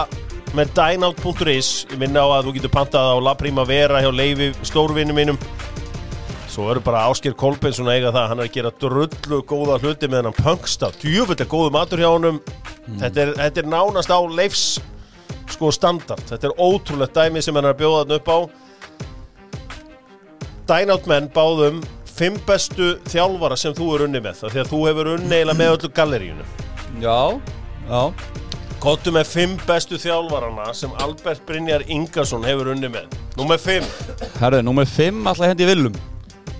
með dynout.is Ég minna á að þú getur pantað á La Primavera hjá Leifi stórvinni mínum. Svo eru bara Ásker Kolbeinsson að eiga það. Hann er að gera drullu góða hluti með hennan pöngsta Djöfull er góðu matur hjá honum. Þetta, er, þetta er nánast á Leifs sko standard. Þetta er ótrúlegt dæmi sem hann er að bjóða þarna upp á. Dynout menn báðum Fimm bestu þjálfara sem þú er unni með Það því að þú hefur unni eiginlega með öllu galleríunu já, já Kottu með fimm bestu þjálfarana sem Albert Brynjar Ingarsson hefur unni með. Númer fimm, herru, númer 5 alltaf hendi Willum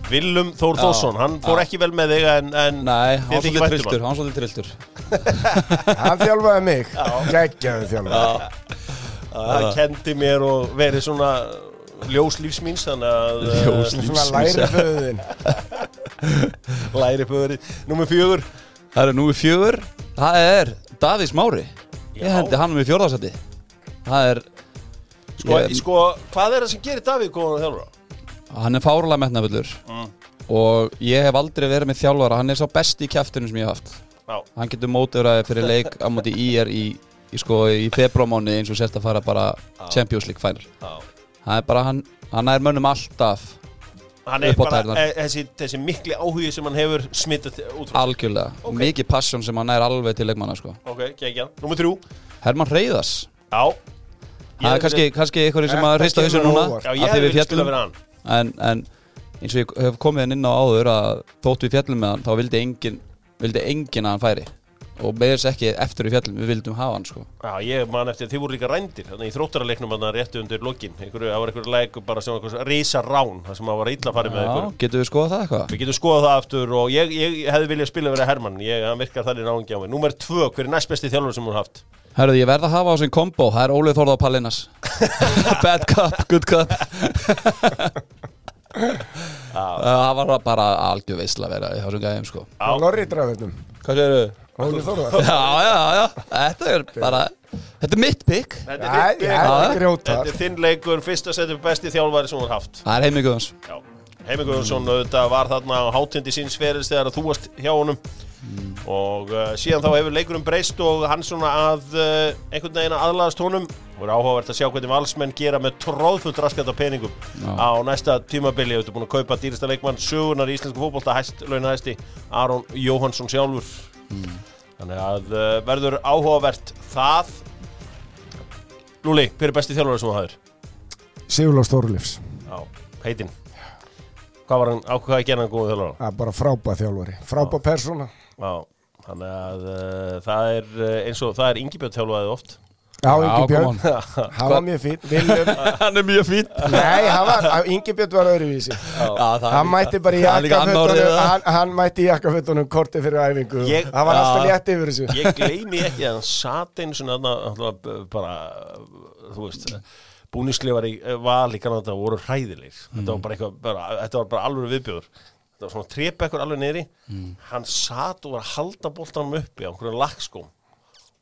Willum Þór. Þórsson. Hann fór Já. ekki vel með þig en, en nei, hann svolítið vænt um trilltur hann svolítið trilltur [laughs] hann þjálfaði mig, geggjaði þjálfaði hann. Kendi mér og verið svona þannig að [laughs] eh, Ljóslífs. svona læri föðin [laughs] læri böðri. Númer fjögur, herru, númer 4 það er Davís Mári. Ég Já. hendi hann um í fjórðarsætti það er sko, ég, sko, hvað er það sem gerir Davíð góðan þjálfara? hann er fárulega metnafullur Mm. og ég hef aldrei verið með þjálfara. Hann er sá besti í kjæftunum sem ég hef haft. Já, hann getur mótiðraði fyrir leik á móti [laughs] IR í, í, sko, í februarmáni eins og sérst að fara bara Champions League final. Já hann er bara, hann, hann er mönnum alltaf Hann er Upp á bara, tærnar. e, þessi, þessi mikli áhugi sem hann hefur smittat út frá. Algjörlega, Ok. mikið passion sem hann er alveg til leikmanna sko. Ok, gegja Númer þrjú. Hermann Reyðas Já. Það er kannski, kannski einhverju sem að hrista þessu núna. Já, ég hef vilja spila fyrir hann. En, en eins og ég hef komið inn á áður að þótt við fjallum með hann þá vildi engin, vildi engin að hann færi og með þess ekki eftir við fjallum við vildum hafa hann sko Já, ég man eftir, þið voru líka rændir Þannig í þróttaraleiknum hann rétti undir lokin einhverju, Það var einhverju leik bara sem var risa rán Það sem það var illa að fara með Já, einhverju getum við skoðað það eitthvað? Við getum skoðað það aftur og ég, ég hefði viljað spila verið Hermann Ég, hann virkar þannig náðungi á mig Númer tvö, hver er næst besti þjálfur sem hún haft? Herðu, ég verð að hafa á sin kombo, það er Ólið Þórða Pallinas [laughs] Bad cup, good cup Það var bara algjör veisla að vera í þessum gæðum sko Já. Lorri drafðum Hvað séu þau? Óli Þórðar. Já, já, já, þetta er bara Þetta er mitt pick. Þetta er þitt já, big- þetta er þetta grjótar er þinn leikur, fyrsta setjum besti þjálfari sem hún haft. Það er heimík Guðans Já. Heimi Guðjónsson auðvitað var þarna á hátindi síns ferils þegar þú varst hjá honum. Og uh, síðan þá hefur leikurum breyst og hann svona að uh, einhvern veginn að aðlaðast honum. Voru áhugavert að sjá hvernig valsmenn gera með tróðfullt raskat af peningum á næsta tímabili, ert búin að kaupa dýrista leikmann sögunar í íslensku fótbolta hæst launahæsti Aron Jóhansson sjálfur þannig að uh, verður áhugavert það. Lúli, hver er besti þjálfari sem þú hafðir? Sigurlás Þórlifs Já, heitinn. Hvað var hann, á hvað að gera hann góða þjálfara? Það er bara frábæð þjálfari Frábæð persóna. Já, þannig að uh, það er uh, eins og það er Ingibjörn þjálfaði oft Já, Ingi Björn. on. [laughs] Hann var mjög fín Viljum [laughs] Hann er mjög fín Nei, hann var, Ingi Björn var öðruvísi. Hann mætti bara í jakkafötunum hann, hann mætti í jakkafötunum korti fyrir æfingu. Ég- Það var alltaf létt yfir þessu. Ég gleymi ekki að hann sat einu svona bara, þú veist búnisklefar í eh, val í Kanada voru hræðilegir. Þetta var bara eitthvað, bara, þetta var bara alveg viðbjóður. Þetta var svona trépekkur alveg niðri. Hann sat og var að halda boltanum uppi á einhverjum lagskóm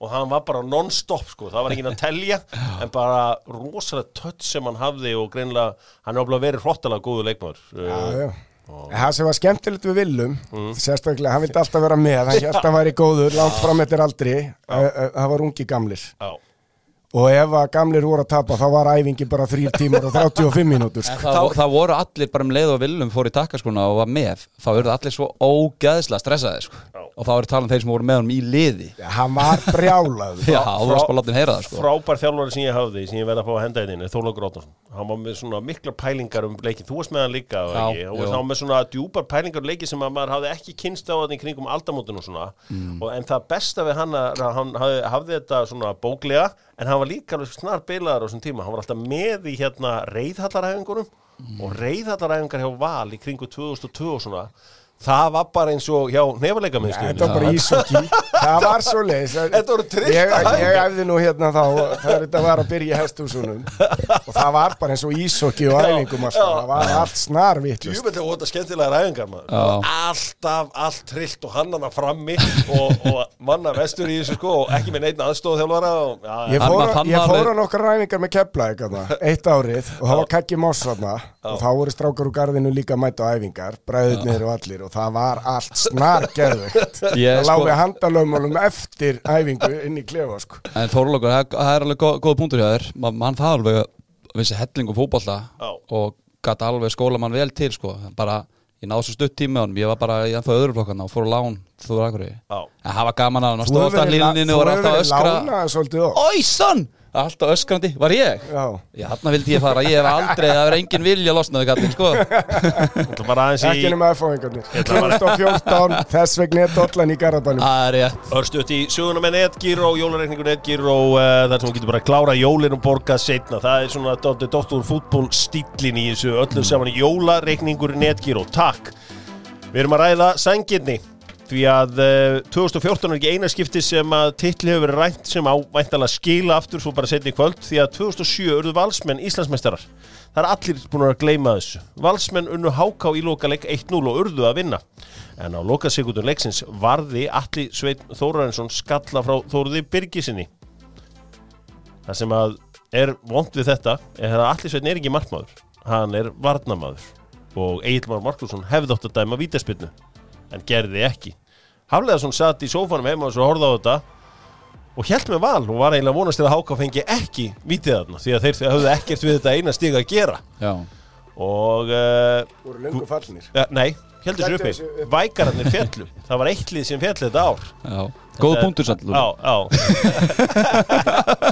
og hann var bara non-stop sko, það var ekki að telja en bara rosalega tött sem hann hafði og greinlega, hann er oflega verið hrottalega góðu leikmaður. Já, Uh, já. Það sem var skemmtilegt við Willum Mm. sérstaklega, hann vildi alltaf vera með hann hélt að hann væri góður, langt fram eftir aldri. Eh, eh, það var ungi gamlir. Já, og ef að gamlir voru að tapa þá var æfingi bara þrýr tímar og 35 mínútur sko. Það, það voru allir bara um leið og viljum fór í takkaskona og var með þá eru allir svo ógeðslega stressaði sko. Já. og þá eru talað um þeir sem voru með honum í liði hann var brjálaður [laughs] Já, þú varst bara látið heyra það sko. frábær þjálfari sem ég hafði sem ég verði að fá að henda einn er Þóla Grótarsson hann var með svona miklar pælingar um leikin þú varst með hann líka Já, jú. hann var með svona djúpar pælingar um leikin sem að maður hafði ekki kynst á þetta í kringum aldamótin og svona Mm. og, en það besta við hann er að hann hafði, hafði þetta svona bóklega en hann var líka alveg snar bilaðar á þessum tíma hann var alltaf með í hérna reyðhallaræfingunum Mm. og reyðhallaræfingar hjá Val í kringu 2002 og svona það var bara eins og hjá nefaleika Þetta var bara ísokki Það var svo leis [laughs] Þetta voru trylltar Ég, ég æfði nú hérna þá þegar þetta var að byrja í hesthúsunum. Og það var bara eins og ísokki og æfingum alltaf, það var allt snar vittlust Júmöldi og þetta skemmtilega. Og Alltaf, allt trillt og hann hana frammi og, og manna vestur í þessu sko og ekki með neitt aðstóð þjálfara og, já, Ég Hann fór, var- hann var á nokkar ræfingar með keflaðik eitt árið og það var más þarna. Og þá voru strákar úr garðinu líka að mæta á æfingar bræðurnir og allir og það var allt snar geðveikt [laughs] Ég það lá sko- við handalöfmálum eftir æfingu inn í klefa sko. En Þorlókur, það, það er alveg góð, góð punktur hjá þér Ma- mann það alveg vissi helling og fótbolta Já. og gæti alveg skóla mann vel til sko. bara, ég náðu svo stutt honum ég var bara í ennþá öðru flokkana og fór á lán þú er akkur Já. en það var gaman að hann Þú stóð alltaf þú og alltaf að verið öskra lánaður svolítið of Óisann, alltaf öskrandi, var ég? Já. Já, hann vildi ég fara, ég hef aldrei, það verið engin vilja losnaði kallinn, sko. [laughs] Þetta bara aðeins ekki í nema aðfáingarnir 2014, þess vegna er dollan í garðabænum. Það er rétt. Örstuðt í söguna með Netgyr og jólareikningur Netgyr og uh, það er sem þú getur bara að klára jólin og borga setna. Það er svona dóttur fútból stílin í þessu öllu saman. Jólareikningur Netgyr og takk. Við erum að ræða sangirni því að uh, 2014 er ekki eina skipti sem að titli hefur verið rænt sem á væntalega skila aftur svo bara setja í kvöld því að 2007 urðu valsmenn Íslandsmeistarar. Það er allir búin að gleyma þessu. Valsmenn unnu háká í lokaleg 1-0 og urðu að vinna. En á lokasekundum leiksins varði Alli Sveit Þórarinsson skalla frá Þóruði Birgisinni. Það sem að er vond við þetta er að Alli Sveit er ekki markmaður. Hann er varnamaður. og Egil Már Markusson hefði átt að dæma vítaspinnu en gerði ekki Hafleðarsson satt í sófanum heima og horfði á þetta og held með val. Og var eiginlega vonast til að Háka fengi ekki vítið þarna því að þeir höfðu ekkert við þetta eina stig að gera. Já, og uh, voru lengur fallnir. Ja, nei, heldur sér uppi. uppi. Vækararnir fjallu, [laughs] það var eitt lið sem fjallu þetta ár. Já. Góð punktur já [laughs]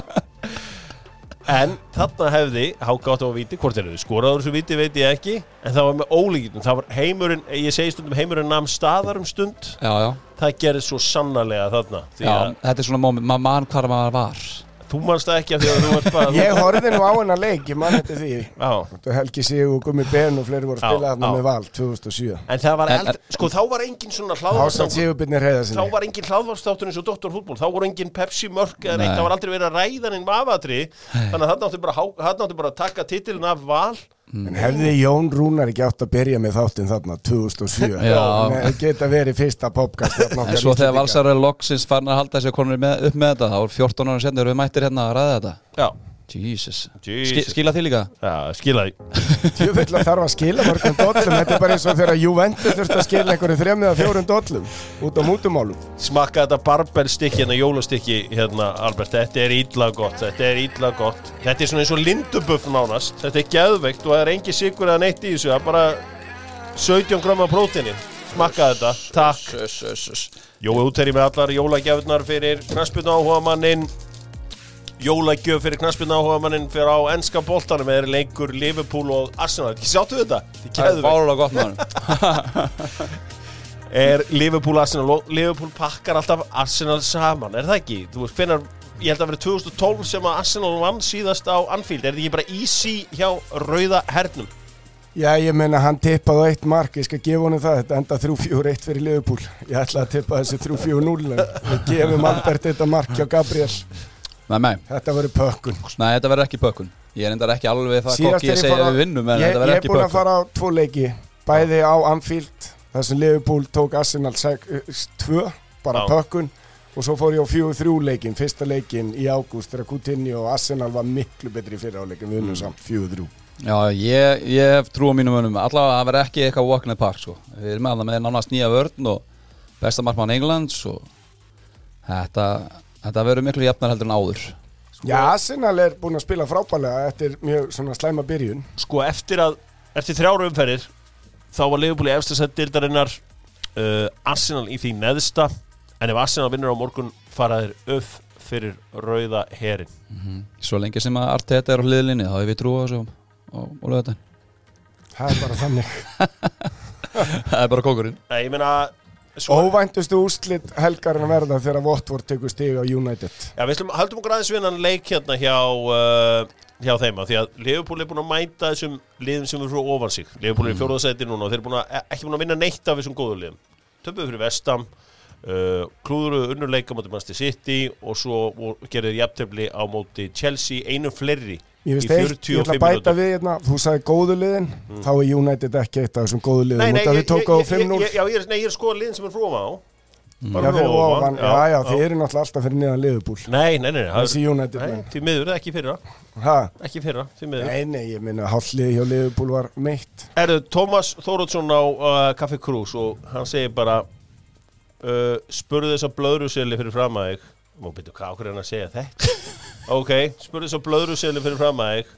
En þarna hefði Háka átt á að víti, hvort er þau skoraður þessu víti veit ég ekki, en það var með ólíkitum það var heimurinn, ég segi stundum heimurinn nam staðar um stund, Já, já, það gerði svo sannarlega þarna, já Þetta er svona moment, maður mann hvar maður var þú manst það ekki af því að þú ert bara Ég horfði nú á hennar leik, ég mann þetta því. Þú Helgi Sig og Gummi Ben og fleiri voru að spila þarna með val 2007 en það var eld, sko þá var engin svona heiða þá var engin hlaðvarstáttur eins og Dr. Fútból þá voru engin Pepsi mörk eða neitt, Nei. það var aldrei verið að ræða neinn mafatri þannig að þarna áttu bara að taka titilin af val En hefði Jón Rúnar ekki átt að byrja með þáttinn þarna 2007 Já. Nei, Geta verið fyrsta popkast En svo þegar Íslendinga. Valsar er loksins farin að halda þessi konur með, upp með þetta þá er 14 ára sendur við mættir hérna að ræða þetta Já, Jesus, Jesus. Ski, Skila því líka? já skila því. [laughs] Tjöfull að þarf að skila mörgum dollum. Þetta er bara eins og þegar Juventus þurft að skila einhverju þrem eða fjórum dollum út á mútumálum. Smakka þetta barberstykki hérna, jólastykki hérna, Albert, þetta er ítla gott þetta er ítla gott, þetta er svona eins og lindubuff nánast, þetta er geðveikt og það er engi sigur eða neitt í þessu, það er bara 17 gröma prótini smakka þetta, takk. Jói útherri með allar jólagjafnar fyrir knaspinu áhuga mannin jólagjöf fyrir knaspinu áhuga mannin fyrir á ennska boltanum eða leikur Liverpool og Arsenal, ekki sáttu þetta? Það er er fárulega gott maður [laughs] er Liverpool Arsenal og Liverpool pakkar alltaf Arsenal saman, er það ekki? Þú veist, hvenar, ég held að vera 2012 sem að Arsenal vann síðast á Anfield er þetta ekki bara easy hjá rauða hernum? Já, ég meina hann tippaði eitt mark, ég skal gefa honum það, þetta enda 3-4-1 fyrir Liverpool. Ég ætla að tippa þessu 3-4-0, en við gefum Albert þetta mark hjá Gabriel. Nei, nei, Þetta verður pökkun. nei, þetta verður ekki pökkun Ég er endar ekki alveg það Síðast kokki ég segja að við vinnum en ég, ég er búin að fara á tvo leiki, bæði á Anfield, þar sem Liverpool tók Arsenal 2, bara Já. pökkun, og svo fór ég á 4-3 leikin, fyrsta leikin í ágúst, þegar Coutinho og Arsenal var miklu betri í fyrra áleikin, við unnum samt 4-3. Já, ég, ég trú á mínum önum allavega að það verður ekki eitthvað walk in the park sko. Við erum alveg með nánast nýja vörn og besta markmann Englands og þetta, þetta verður miklu jafnar heldur en áður. Já, Arsenal er búin að spila frábælega eftir mjög svona slæma byrjun. Sko eftir að, eftir þrjára umferðir þá var Liverpool í efsta sett dildarinnar uh, Arsenal í því neðsta. En ef Arsenal vinnur á morgun fara þeir upp fyrir rauða herin Svo lengi sem að Arteta er á hliðlinni þá hefur við trú á þessu og, og lögða þetta Það er bara þannig. [laughs] Það er bara kókurinn Nei, ég meina svo, Óvæntustu úrslit helgarinn að verða þegar Votvort tekur stig á United. Já, við slum, höldum okkur aðeins við hann leik hérna hjá, uh, hjá þeim því að Liverpool er búin að mæta þessum liðum sem eru frá ofan sig. Liverpool er í fjórðasæti núna og þeir eru búin að, ekki búin að vinna neitt af þessum góðu liðum. Töpuðu fyrir Vestam uh, klúðuruðu unnurleika móti Manchester City og svo vor- gerðu þeir jafntefli á móti Chelsea einu fleiri Ég veist eitt, ég ætla að 45 bæta við hérna, þú sagði góðu liðin, þá er United ekki eitt af þessum góðu liðin, Nei, nei, ég, ég, ég, 5-0. ég, já, nei, ég er skoða liðin sem er frá á Já, fyrir ofan, já, já, þið eru náttúrulega alltaf fyrir niðan liðupúl. Nei, nei, nei, Þessi United menn. því miður, ekki fyrra Ha? Ekki fyrra, því miður Nei, nei, ég minna, hálflið hjá liðupúl var meitt. Erðu, Tómas Þórótsson á uh, Kaffi Krús og hann segir bara uh, spurðu þess að blöðruseli fyrir fram að þig Má byrju, hvað okkur er hann að segja þetta? Ok, spurðu þess að blöðruseli fyrir fram að þig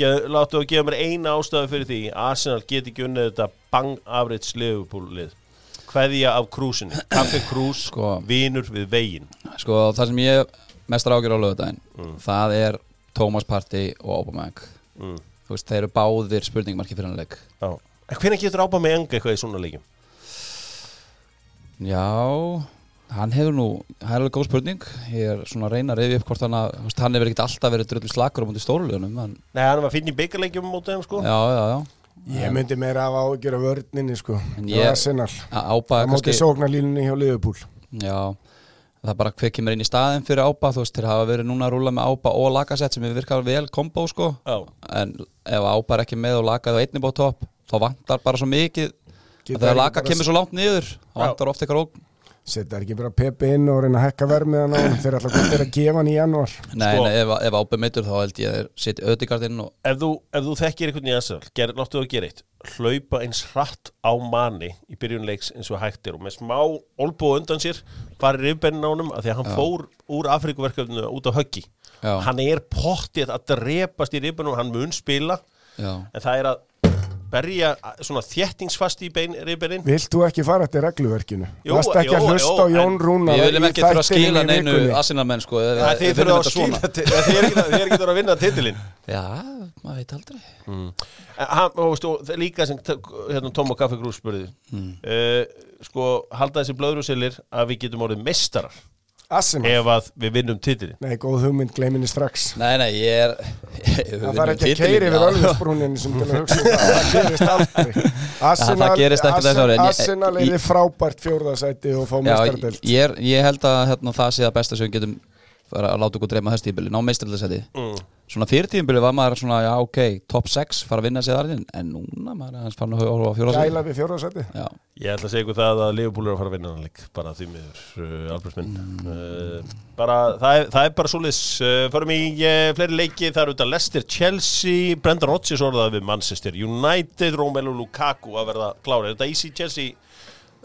Láttu að gefa mér eina ástæðu fyrir því. Arsenal get ekki unnið þetta bang average Liverpool lið Kveðja af krúsinni Kaffi Krús, Sko. vinur við veginn. Sko það sem ég mestar ágjör á lögðaðin það er Thomas Partey og Aubameyang. Mm. Þú veist, þeir eru báðir spurningmarki fyrir hann leik. Hvernig getur enga eitthvað í svona leikjum? Já, hann hefur nú það er alveg góð spurning ég er svona að reyna að reyfi upp hvort hann að hann hefur ekkert alltaf verið drullu slakur á mútið stórulegunum en, Nei, hann var finn í byggarleikjum mótið þeim sko Já, já, já Ég myndi meira af ágjör af vörninni, sko. En Ég... ég- Arsenal. Á- Ába Það móti kannski sóknarlínunni hjá liðupúl. Já, það er bara hver kemur inn í staðin fyrir Ába þú veist, þeir hafa verið núna að rúla með Ába og Lagasett sem virkað vel kombo sko Já. en ef er ekki með og Lagað topp þá vantar bara svo mikið að þegar Laga kemur svo langt niður þá vantar ofta eitthvað ógn setja ekki bara Pepe inn og reyna að hekka vermiðan hann þeir ætla að vera að gefa hann í januar Nei, Sko- nei ef, ef ábyrð meitur þá held ég að setja öðigard inn og ef þú, ef þú þekkir einhvern í ger, láttu þú að gera eitt. Hlaupa eins hratt á manni í byrjun leiks eins og hægt er og með smá olbú undan sér farið rifbennin á honum af því að hann fór úr Afrikuverkefninu út á höggi. Já. hann er pottið að drepast í rifbennu hann mun spila. Já, en það er að berja svona þjettingsfast í rifbennin Vilt þú ekki fara eftir regluverkinu? Jú, Varst ekki að hlusta á Jón Rúnar Við viljum í ekki þurfa að skila neinu? Arsenal-menn sko þið þurfa að til- þið er ekki- þurfa að vinna titilinn? Já, maður veit aldrei. En hann, það- líka sem hérna, Tom og Kaffi Grús spurði uh, sko, halda þessi blöðruselir að við getum orðið mestarar Arsenal? ef að við vinnum titilin Nei, góð hugmynd, gleyminni strax. Nei, nei, ég er Það þarf ekki að keiri við öllusbrúnin sem til að hugsa um það, það gerist aldrei. [laughs] Arsenal, það gerist ekki þessu ári, en ég- Arsenal er ég- í frábært fjórðasæti og fá Já, ég, mestardelt ég, er, ég held að hérna, það sé að besta sem við getum fara að láta okkur dreyma þess tímbili, ná meistarlega mm. Svona fyrir tímbili var maður svona, já ok, top 6 fara að vinna sér þarinn, en núna maður er hans farin að horfa á fjóra sig Gæla við fjórðasæti Já, Ég ætla að segja ykkur það að Liverpool er að fara að vinna hann leik bara því miður, uh, Albersminn uh, bara, það er, það er bara svoleiðis uh, förum í uh, fleiri leiki það eru þetta Leicester, Chelsea Brendan Rodgers orðaði við Manchester United Romelu Lukaku að verða klára er þetta easy Chelsea,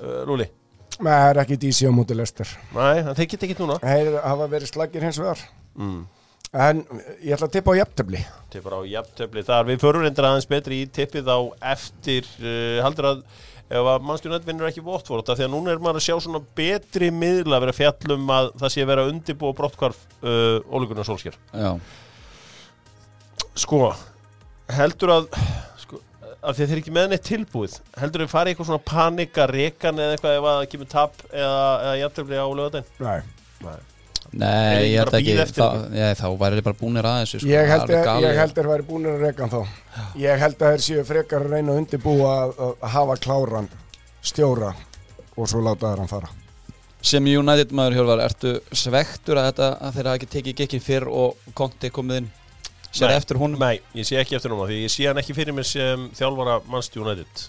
uh, Lúli? Nei, það er ekki dísi á múti lestir Nei, það tekit ekki núna. Þeir hafa verið slagir hins vegar. Mm. En ég ætla að tippa á jafntöfli Tippar á jafntöfli þar. Við förum reyndar aðeins betri í tippið á eftir uh, Haldur að ef að mannstjónat vinnur ekki vottvort af því að núna er maður að sjá svona betri miðla að vera fjallum að það sé að vera undirbúa brottkvarf uh, ólíkunar sólsker já, Sko, heldur að sko, af því að þeir ekki með neitt tilbúið heldur að fara í eitthvað svona panika rekan eða eitthvað ef að það kemur tap eða, eða jafntöfli á lögadaginn Nei. Nei, Er ég ekki held ekki þá, ég, þá væri bara búnir að þessu sko. Ég Það held, að, galið. ég held að þeir væri búin að hann þá Ég held að þeir séu frekar að reyna að undirbúa að, hafa kláran stjóra og svo láta þeir hann fara Sem United maður Hjörvar, ertu svektur að, þetta, að þeir hafa ekki tekið gekkin fyrr og konti komið inn sér Nei. eftir húnum? Nei, ég sé ekki eftir núna því ég sé hann ekki fyrir mér sem þjálfara mannstjóð United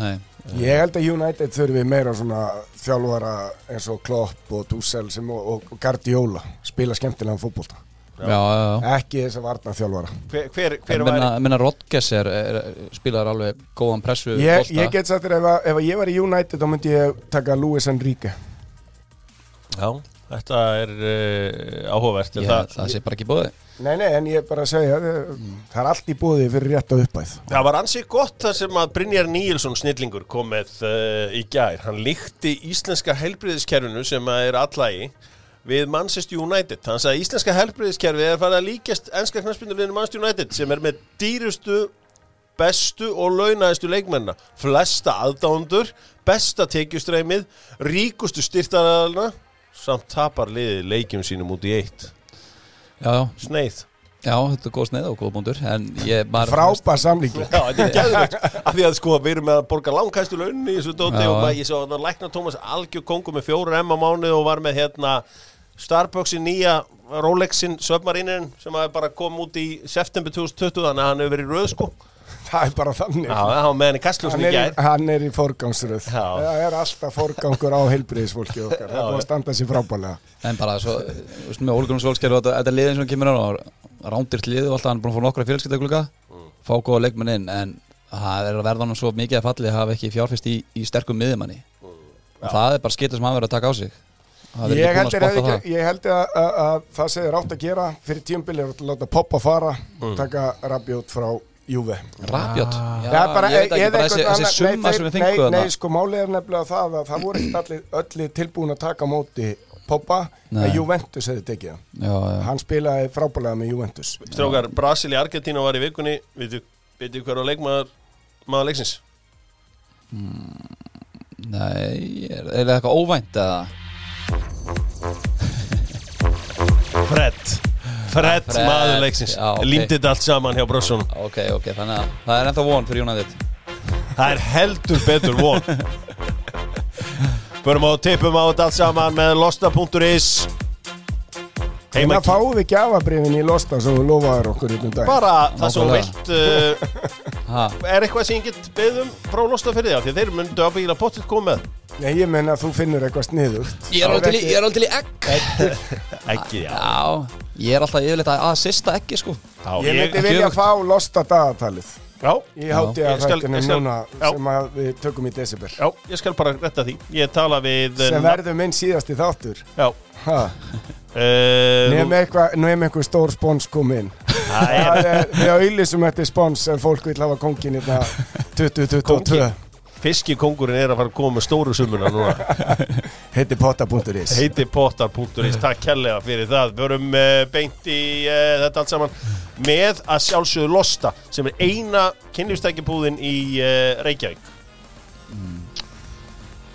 Nei. Ég held að United þurfi meira svona þjálfara eins og Klopp og Dussel sem og, og, og Guardiola spila já, já. ekki þess að varna þjálfara Hver, hver, hver minna, væri minna Rodgers er, er, spilar alveg góðan pressu ég, ég get sagt þér ef, ef ég var í United þá myndi ég taka Luis Enrique. Já, þetta er uh, áhugavert Ég, það, það sé bara ekki bóði Nei, nei, en ég er bara að segja það, það er allt í búði fyrir rétt að uppæð það var ansið gott það sem að Brynjar Níelsson snillingur kom með uh, í gær. Hann líkti íslenska helbriðiskerfinu sem að er allægi við Manchester United. Hann sagði að íslenska helbriðiskerfi er farið að líkjast enska knarspinduleginu Manchester United sem er með dýrustu bestu og launæðistu leikmenna flesta aðdándur besta tekjustreymið ríkustu styrtaræðalna samt tapar liðið leikjum sínum út í eitt. Já, já, sneið. Já, þetta er góð sneið og góð búndur Frábær samlíking Já, þetta er gæðvegt af því að sko við erum með að borga langkæstu launin í þessu dóti Já. og maður, ég sá að lækna Tómas algjör kongu með fjóru M á mánuð og var með hérna Starbucksin nýja Rolexin Submarinin sem að bara kom út í september 2020 þannig að hann hefur verið röð sko Það er bara þannig. Hann, er, í- hann er í forgangsröð. Það er alltaf forgangur á heilbriðisfólki okkar. Það er búið að standa sér frábælega En bara svo, þú veist, með Ólgunum Solskjær og þetta, liðin sem kemur á rándirt lið og alltaf hann er búin að fá nokkra fjölskyldagluga fá góða leikmenn inn en það er að verða hann svo mikið að falli að hafa ekki fjárfest í, í sterkum miðjumanni. Og það er bara skita sem hann verður að taka á sig. Ég held, ekki, ég held að, að, að það sem er átt að gera fyrir tíumbilið er að láta Poppa fara taka Rabiot frá Juve. Það Rabjot, já, Það bara, ég veit ekki, eða bara þessi, einhvern þessi annan- summa nei, sko, málið er nefnilega það að það voru ekkert öllir tilbúin að taka móti Poppa að Juventus hefði tekið. Já, já, Hann spilaði frábælega með Juventus. Strákar, Brasil í Argentína var í vikunni. Veitu, veitu hver á leikmaður maður leiksins? Nei, er, það eitthvað óvænt eða? Fred Fred, Fred, maður leiksins. já, ok. límdi þetta allt saman hjá Brosson Ok, ok, þannig að það er ennþá von fyrir United. Það er heldur betur von. [laughs] Förum á tippum á þetta allt saman með losta.is En Heima það fáum við gjafabrifin í Losta sem þú lofaður okkur hérna um dag. Bara það sem vilt uh, [laughs] er eitthvað sem ég get beðum frá losta fyrir því? Að þeir myndu að bíla pottitt koma með. Nei, ég menna að þú finnur eitthvað sniðugt. Ég er alveg til í- er egg. Ekki, já. Já, ég er alltaf yfirleitt að að sista eggi sko. Já Ég myndi vilja fá losta dagatalið já, Í Ég skal- þættinum ég skal- núna já. sem að við tökum í desember já, ég skal bara retta því. Ég tala við... eh, sem verður minn síðasti þáttur Já. Uh, Nefn eitthvað nefn eitthvað stór spons kom inn það er Það er, við auðlýsum eftir spons en fólk vil hafa kongin hérna [laughs] 2022 Kónginn? Fiskikongurinn er að fara að koma með stóru sumuna núna. [laughs] heiti potta.is Heiti potar.is, takk kærlega fyrir það. Við vorum uh, beint í uh, þetta allt saman með að sjálfsögðu Losta sem er eina kynlífstækjabúðin í uh, Reykjavík.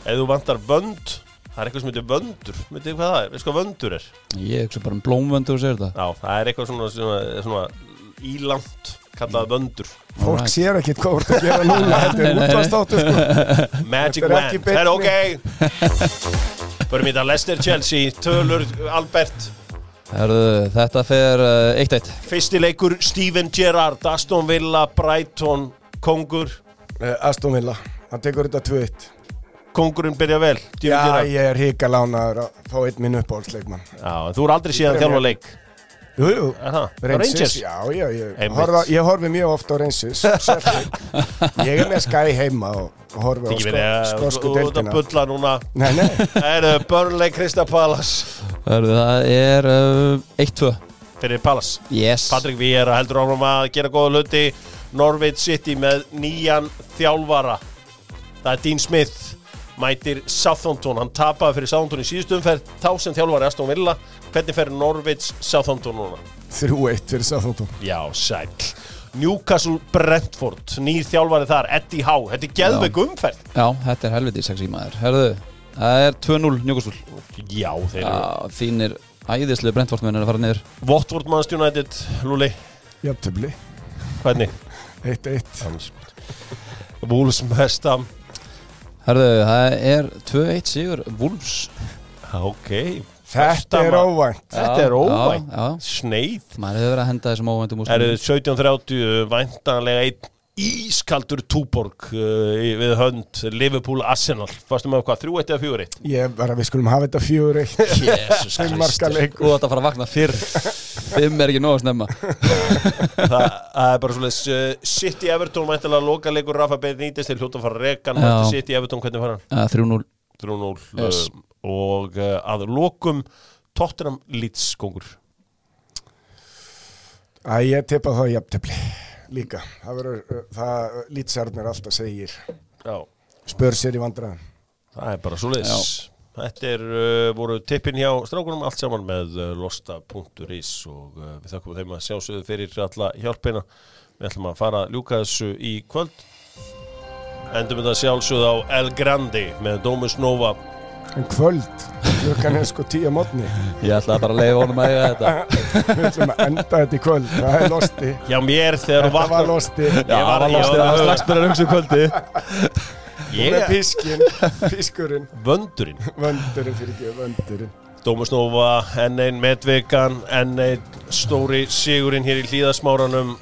Ef þú vantar vönd, það er eitthvað sem heitir vöndur. Veitir hvað það er? Veist hvað vöndur er? Ég hugsa bara um blómvöndu og segir þetta Já, það er eitthvað svona, svona, svona ílant kallað vöndur. Fólk Alright. sér ekki hvað ert að gera núna [laughs] [laughs] Þetta er útvastáttur sko. Magic Man, það er ok? Förum í þetta. Leicester Chelsea Tölur Albert. Herðu, þetta fer uh, 1-1 Fyrsti leikur Steven Gerrard Aston Villa, Brighton Kongur. Eh, Aston Villa, hann tekur þetta 2-1 Kongurinn byrja vel Steven Já, Gerrard. ég er híka lánaður að fá einn minn uppáhaldsleikmann. Já, en þú er aldrei síðan þjálfa leik Jú, jú, Er? Rangers, já, já, ég, horfa, ég horfi mjög ofta á Rangers. Ég er með Sky heima og horfi á sko, skosku Þú ert að bulla núna. Nei, nei, Það eru Burnley Krista Palace. Herðu, það er uh, 1-2 Fyrir Palace. Yes. Patrik Víera heldur áfram að gera góða hluti. Norwich City með nýjan þjálfara. Það er Dean Smith mætir Southampton, hann tapaði fyrir Southampton í síðustu umferð, þá sem þjálfari Aston Villa hvernig fer Norwich Southampton núna? 3-1 fyrir Southampton. Já, sæl Newcastle Brentford, nýr þjálfari þar Eddie Howe, þetta er geðveik umferð. Já, þetta er helviti sexy maður. Herðu, það er 2-0 Njókustúl Já, þeir eru Já, þínir æðislega brentvortmenn er að fara niður. Watford Manchester United, Luli, Jafntöfli, hvernig? 1-1 Wolves Mestam Herðu, það er 2-1 sigur Wolves. Ok. Þetta er óvænt. Þetta er óvænt. Já, Sneið. Maður hefur verið að henda þessum óvæntum Það eru úrslitum 17.30 væntanlega einn ískaldur túborg uh, við hönd Liverpool Arsenal. Fastum með hvað, 3-1 eða 4-1? Ég bara, við skulum hafa þetta 4-1 Jesus Fimm marka leikur. Þú ætti að fara að vakna fyrr [laughs] Fimm er ekki nóg að snemma. [laughs] Það það er bara svolítið uh, City Everton væntanlega loka leikur Rafa Benítez til hljóta að fara rekan. City Everton, hvernig fara? Hann? uh, 3-0 3-0 Yes. og uh, að lokum Tottenham Leeds kongur Æ, ég tippa það jafntöfli Líka, það verður, uh, það lýtsarnir alltaf segir Já, Spör sér í vandræðum. Það er bara svolítið Þetta er, uh, voru tippin hjá strákunum allt saman með uh, losta.is og uh, við þakkum þeim að sjásögðu fyrir alla hjálpina. Við ætlum að fara að ljúka þessu í kvöld. Endum þetta sjálfsögðu á El Grandi með Domus Nova. En kvöld, klukkan er sko tíu mótni Ég ætla bara að leiða honum að eiga þetta. [laughs] Við ætlum að enda þetta í kvöld. Það er losti. Já, mér þegar þú Þetta var losti. Já, það var var- Það var strax byrjar um sig kvöldi [laughs] Með er pískin, pískurinn [laughs] vöndurinn. Vöndurinn fyrir ekki, vöndurinn Domus Nova, enn einn medvegan, enn einn stóri sigurinn hér í hlýðasmáranum.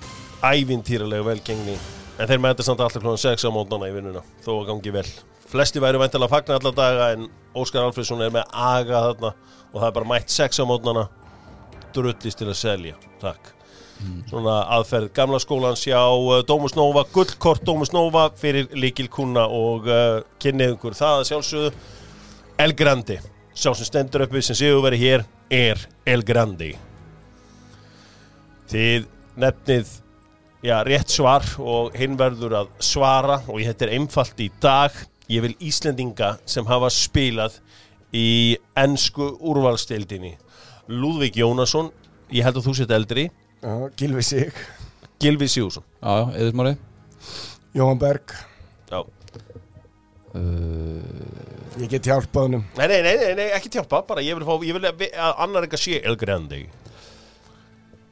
Ævintýralega velgengni. En þeir mæta samt alltaf klúan 6 á mótnana í vinnuna. Þó að gangi vel. Flesti væru væntalega að fagna alla daga en Óskar Alfredsson er með aga þarna og það er bara mætt 6 á mótnana drullist til að selja. Takk. Svona aðferð gamla skólans hjá uh, Dómus Nova, gullkort Dómus Nova fyrir líkil kuna og uh, kynnið ykkur það að sjálfsögðu El Grandi sá sem stendur uppi sem séu verið hér er El Grandi þið nefnið já, rétt svar og hinn verður að svara og þetta er einfalt í dag. Ég vil Íslendinga sem hafa spilað í ennsku úrvalstildinni Lúðvík Jónasson ég held að þú sett eldri Já, Gilvi Sig, Gilvi Sigurðsson. Já, já, eðismári Jóhann Berg. Já. Ég get hjálpað honum. Nei, nei, nei, nei, nei, ekki tjálpa bara ég vil, fá, ég vil að, að annar eitthvað sé El Grandi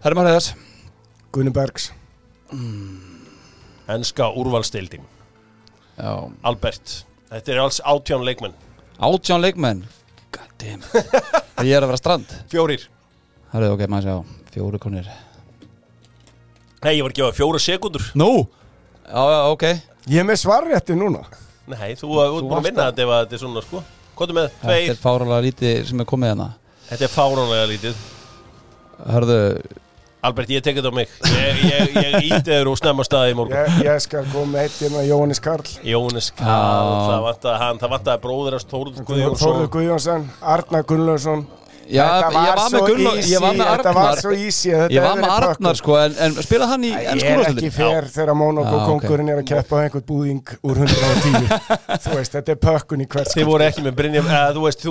maður þess Gunni Bergs. Ennska úrvalstildin Já, Albert, þetta er alls átján leikmenn. Átján leikmenn? God damn. [laughs] Ég er að vera strand. Fjórir. Herri, ok, maður sjá Fjóru konir Nei, ég var ekki á fjóra sekundur Nú, Já, já, ok. Ég er með svarrétti núna. Nei, þú þú ert búin að varst vinna þetta ef að þetta er svona sko. Kvotum með Þetta er tveir fáralega lítið sem er komið hérna. Þetta er fáránlega lítið. Hörðu, Albert, ég tek þetta á mig. Ég, ég, ég íti þér og snemma staði í morgun. Ég, ég skal koma með eitt hérna Jóhannes Karl. Jónis Karl, Já. það vantaði hann Það vantaði bróður hans Þórður Guðjónsson. Þórður Guðjónsson, Arnar Gunnlaugsson Já, Þetta ég var með svo easy, ég var með Þetta var svo easy þetta ég var með Arnar sko En, en spila hann í Ég ennsku er ekki fer þegar ok. kongurinn er að keppa einhvern búðing úr 110 Þú veist, þetta er pökkun í hvert Þið voru ekki með Brynja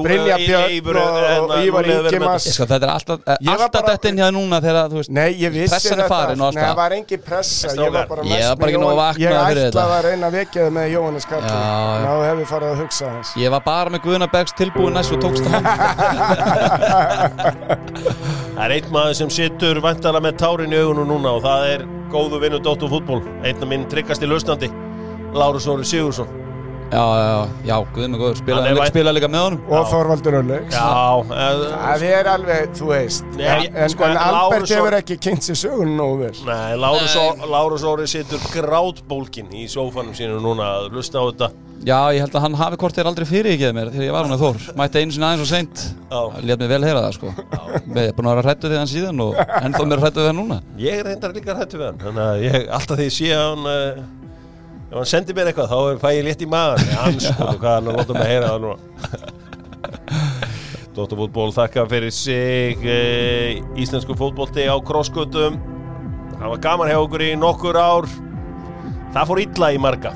Brynja Björn og Ívar hefur þetta. Sko, þetta er alltaf, Ég var dett inn hérna núna þegar, ég Pressan er þetta. farin Nei, það. það. var engin pressa. Ég var bara ég var Ég þetta. að reyna að vekja það með Jóhannes Karl. Já, já. Ná hefði farið að hugsa hans Ég var bara með Guðna Bergs tilbúin næst og tókst hann [laughs] Það er einn maður sem situr vantala með tárin í augunum núna og það er góðu vinnu Dóttu fútból Einn af minn tryggasti lausnandi Lárus Óri Sigursson Já, já, já, já, Guðna góður. Spila, vænt- spila líka með honum? Og Þorvaldur eh, Það er alveg, þú veist. Nei, En, en, sko, Albert og- hefur ekki kynnt sér sögun nógu vel. Nei, Lárus, Óri situr grátbólkin í sófanum sínu núna að lusta á þetta. Já, ég held að hann hafi hvort þér aldrei fyrirgefið mér þegar ég var hann að Þór. Mætti einu sinni aðeins og seint. Já. Lét mig vel heyra það, sko. Ég er búin að vera hrættu við hann síðan og ennþá mér hrættu við hann núna. Ég er reyndar líka hrættu við hann Ef hann sendir mér eitthvað þá fæ ég létt í maðan Hann sko, hvað hann að láta mig heyra það núna [laughs] Dóttar fútból þakka fyrir sig uh, Íslensku fótbolti á krosskutum Það var gaman hjá okkur í nokkur ár. Það fór illa í marga.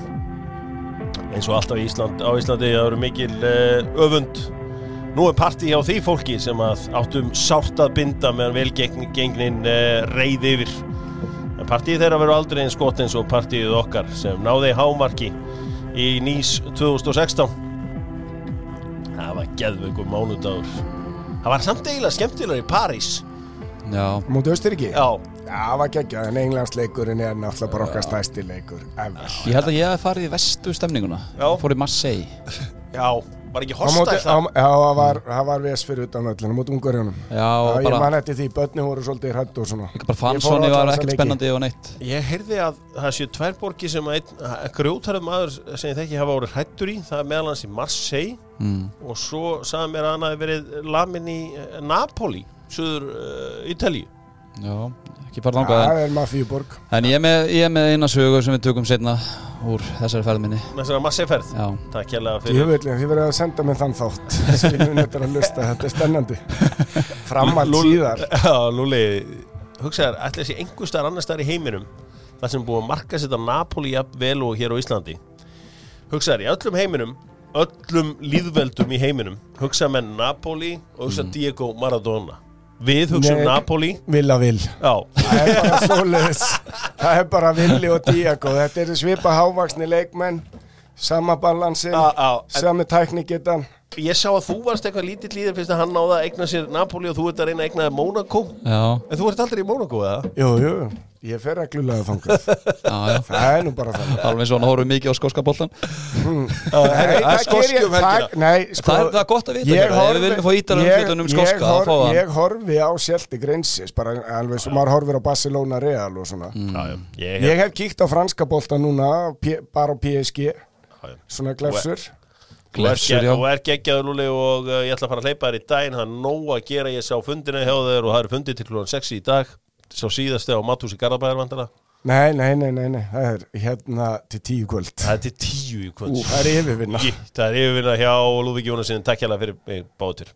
Eins og alltaf Ísland, á Íslandi það eru mikil uh, öfund. Nú er partí hjá því fólki sem að áttum sárt að binda meðan velgengnin uh, reyði yfir. En partíð þeirra verður aldrei eins gott eins og partíð okkar sem náði hámarki í Nýs 2016. Það var geðveikur mánudagur. Það var samt eiginlega skemmtilegur í París. Já, Mútu Östuríki? Já, það var geggjað, en englandsleikurinn er náttúrulega bara okkar stæsti leikur ever. ég held að ég hef farið í vestu stemninguna Já. Fór í Marseille já, var ekki hostæl það? Já, það var, ves fyrir utan öllinu, mútið ungurjónum. Já, Já, og ég man eftir því, börni voru svolítið hrætt og svona. Ég á fansóni alla var ekkert spennandi og neitt Ég heyrði að það séu tvær borgir sem grjótarð maður sem ég þekki hafa orðið hrættur í, það er meðal hans í Marseille mm. og svo sagði mér að hann hafi verið lamin í eh, Napoli, söður uh, Ítalíu. Já, ekki fara langað Það er mafíuborg. En ég er, með, ég með eina sögu sem við tökum setna úr þessari ferð minni Með þessari. Já, Takk Ég fyrir. vil, þið verður að senda mér þann þátt. [laughs] Skiljum þetta að lusta, þetta er spennandi. [laughs] Framald Lúl- síðar. Já, Lúli, hugsaðar, ætla þessi einhver staðar annar staðar í heiminum þar sem búið að marka setja Napoli jafn vel og hér á Íslandi. Hugsaðar, í öllum heiminum, öllum líðveldum í heiminum, hugsaðar menn Napoli og hugsaðar Diego Maradona. Við hugsaðum Nei. Napoli, Villa vil. Það er bara svoleiðis. Það er bara Villi og Diago. Þetta eru svipa hávaksni leikmenn, sama balansin, sami tæknigetan. Ég sá að þú varst eitthvað lítill líður fyrst að hann náða að eigna sér Napoli og þú ert að reyna að eigna Monaco. já, En þú ert aldrei í Monaco, eða? Jú, jú, ég fer að glulega þangað. [laughs] Það er nú bara þannig. Alveg hann horfum mikið á skóska boltan [laughs] Nei, það er það skoski ger ég- um helgina. það- sko Það er, það gott að vita Ég hérna, horfi- við viljum fá ítar um ég- það horfi á Celtic Rangers bara alveg sem maður horfir á Barcelona Real og svona Mm. Já, já, ég, Ég hef kíkt á franska bolta núna bara á PSG, svona glefsur Glefsur, þú er geggjaður Lúli og ég ætla að fara að hleypa þér í daginn. Það er nóg að gera, ég sá fundina hjá þér og það eru fundið til klúan 6 í dag. Sá síðasti á Matúsi Garðabæðar vandana Nei, nei, nei, nei, nei, það er hérna til tíu kvöld. Það er til tíu í kvöld. Það er yfirvinna. Shit, það er yfirvinna hjá Lúvík Jónasin takk hérlega fyrir mig báður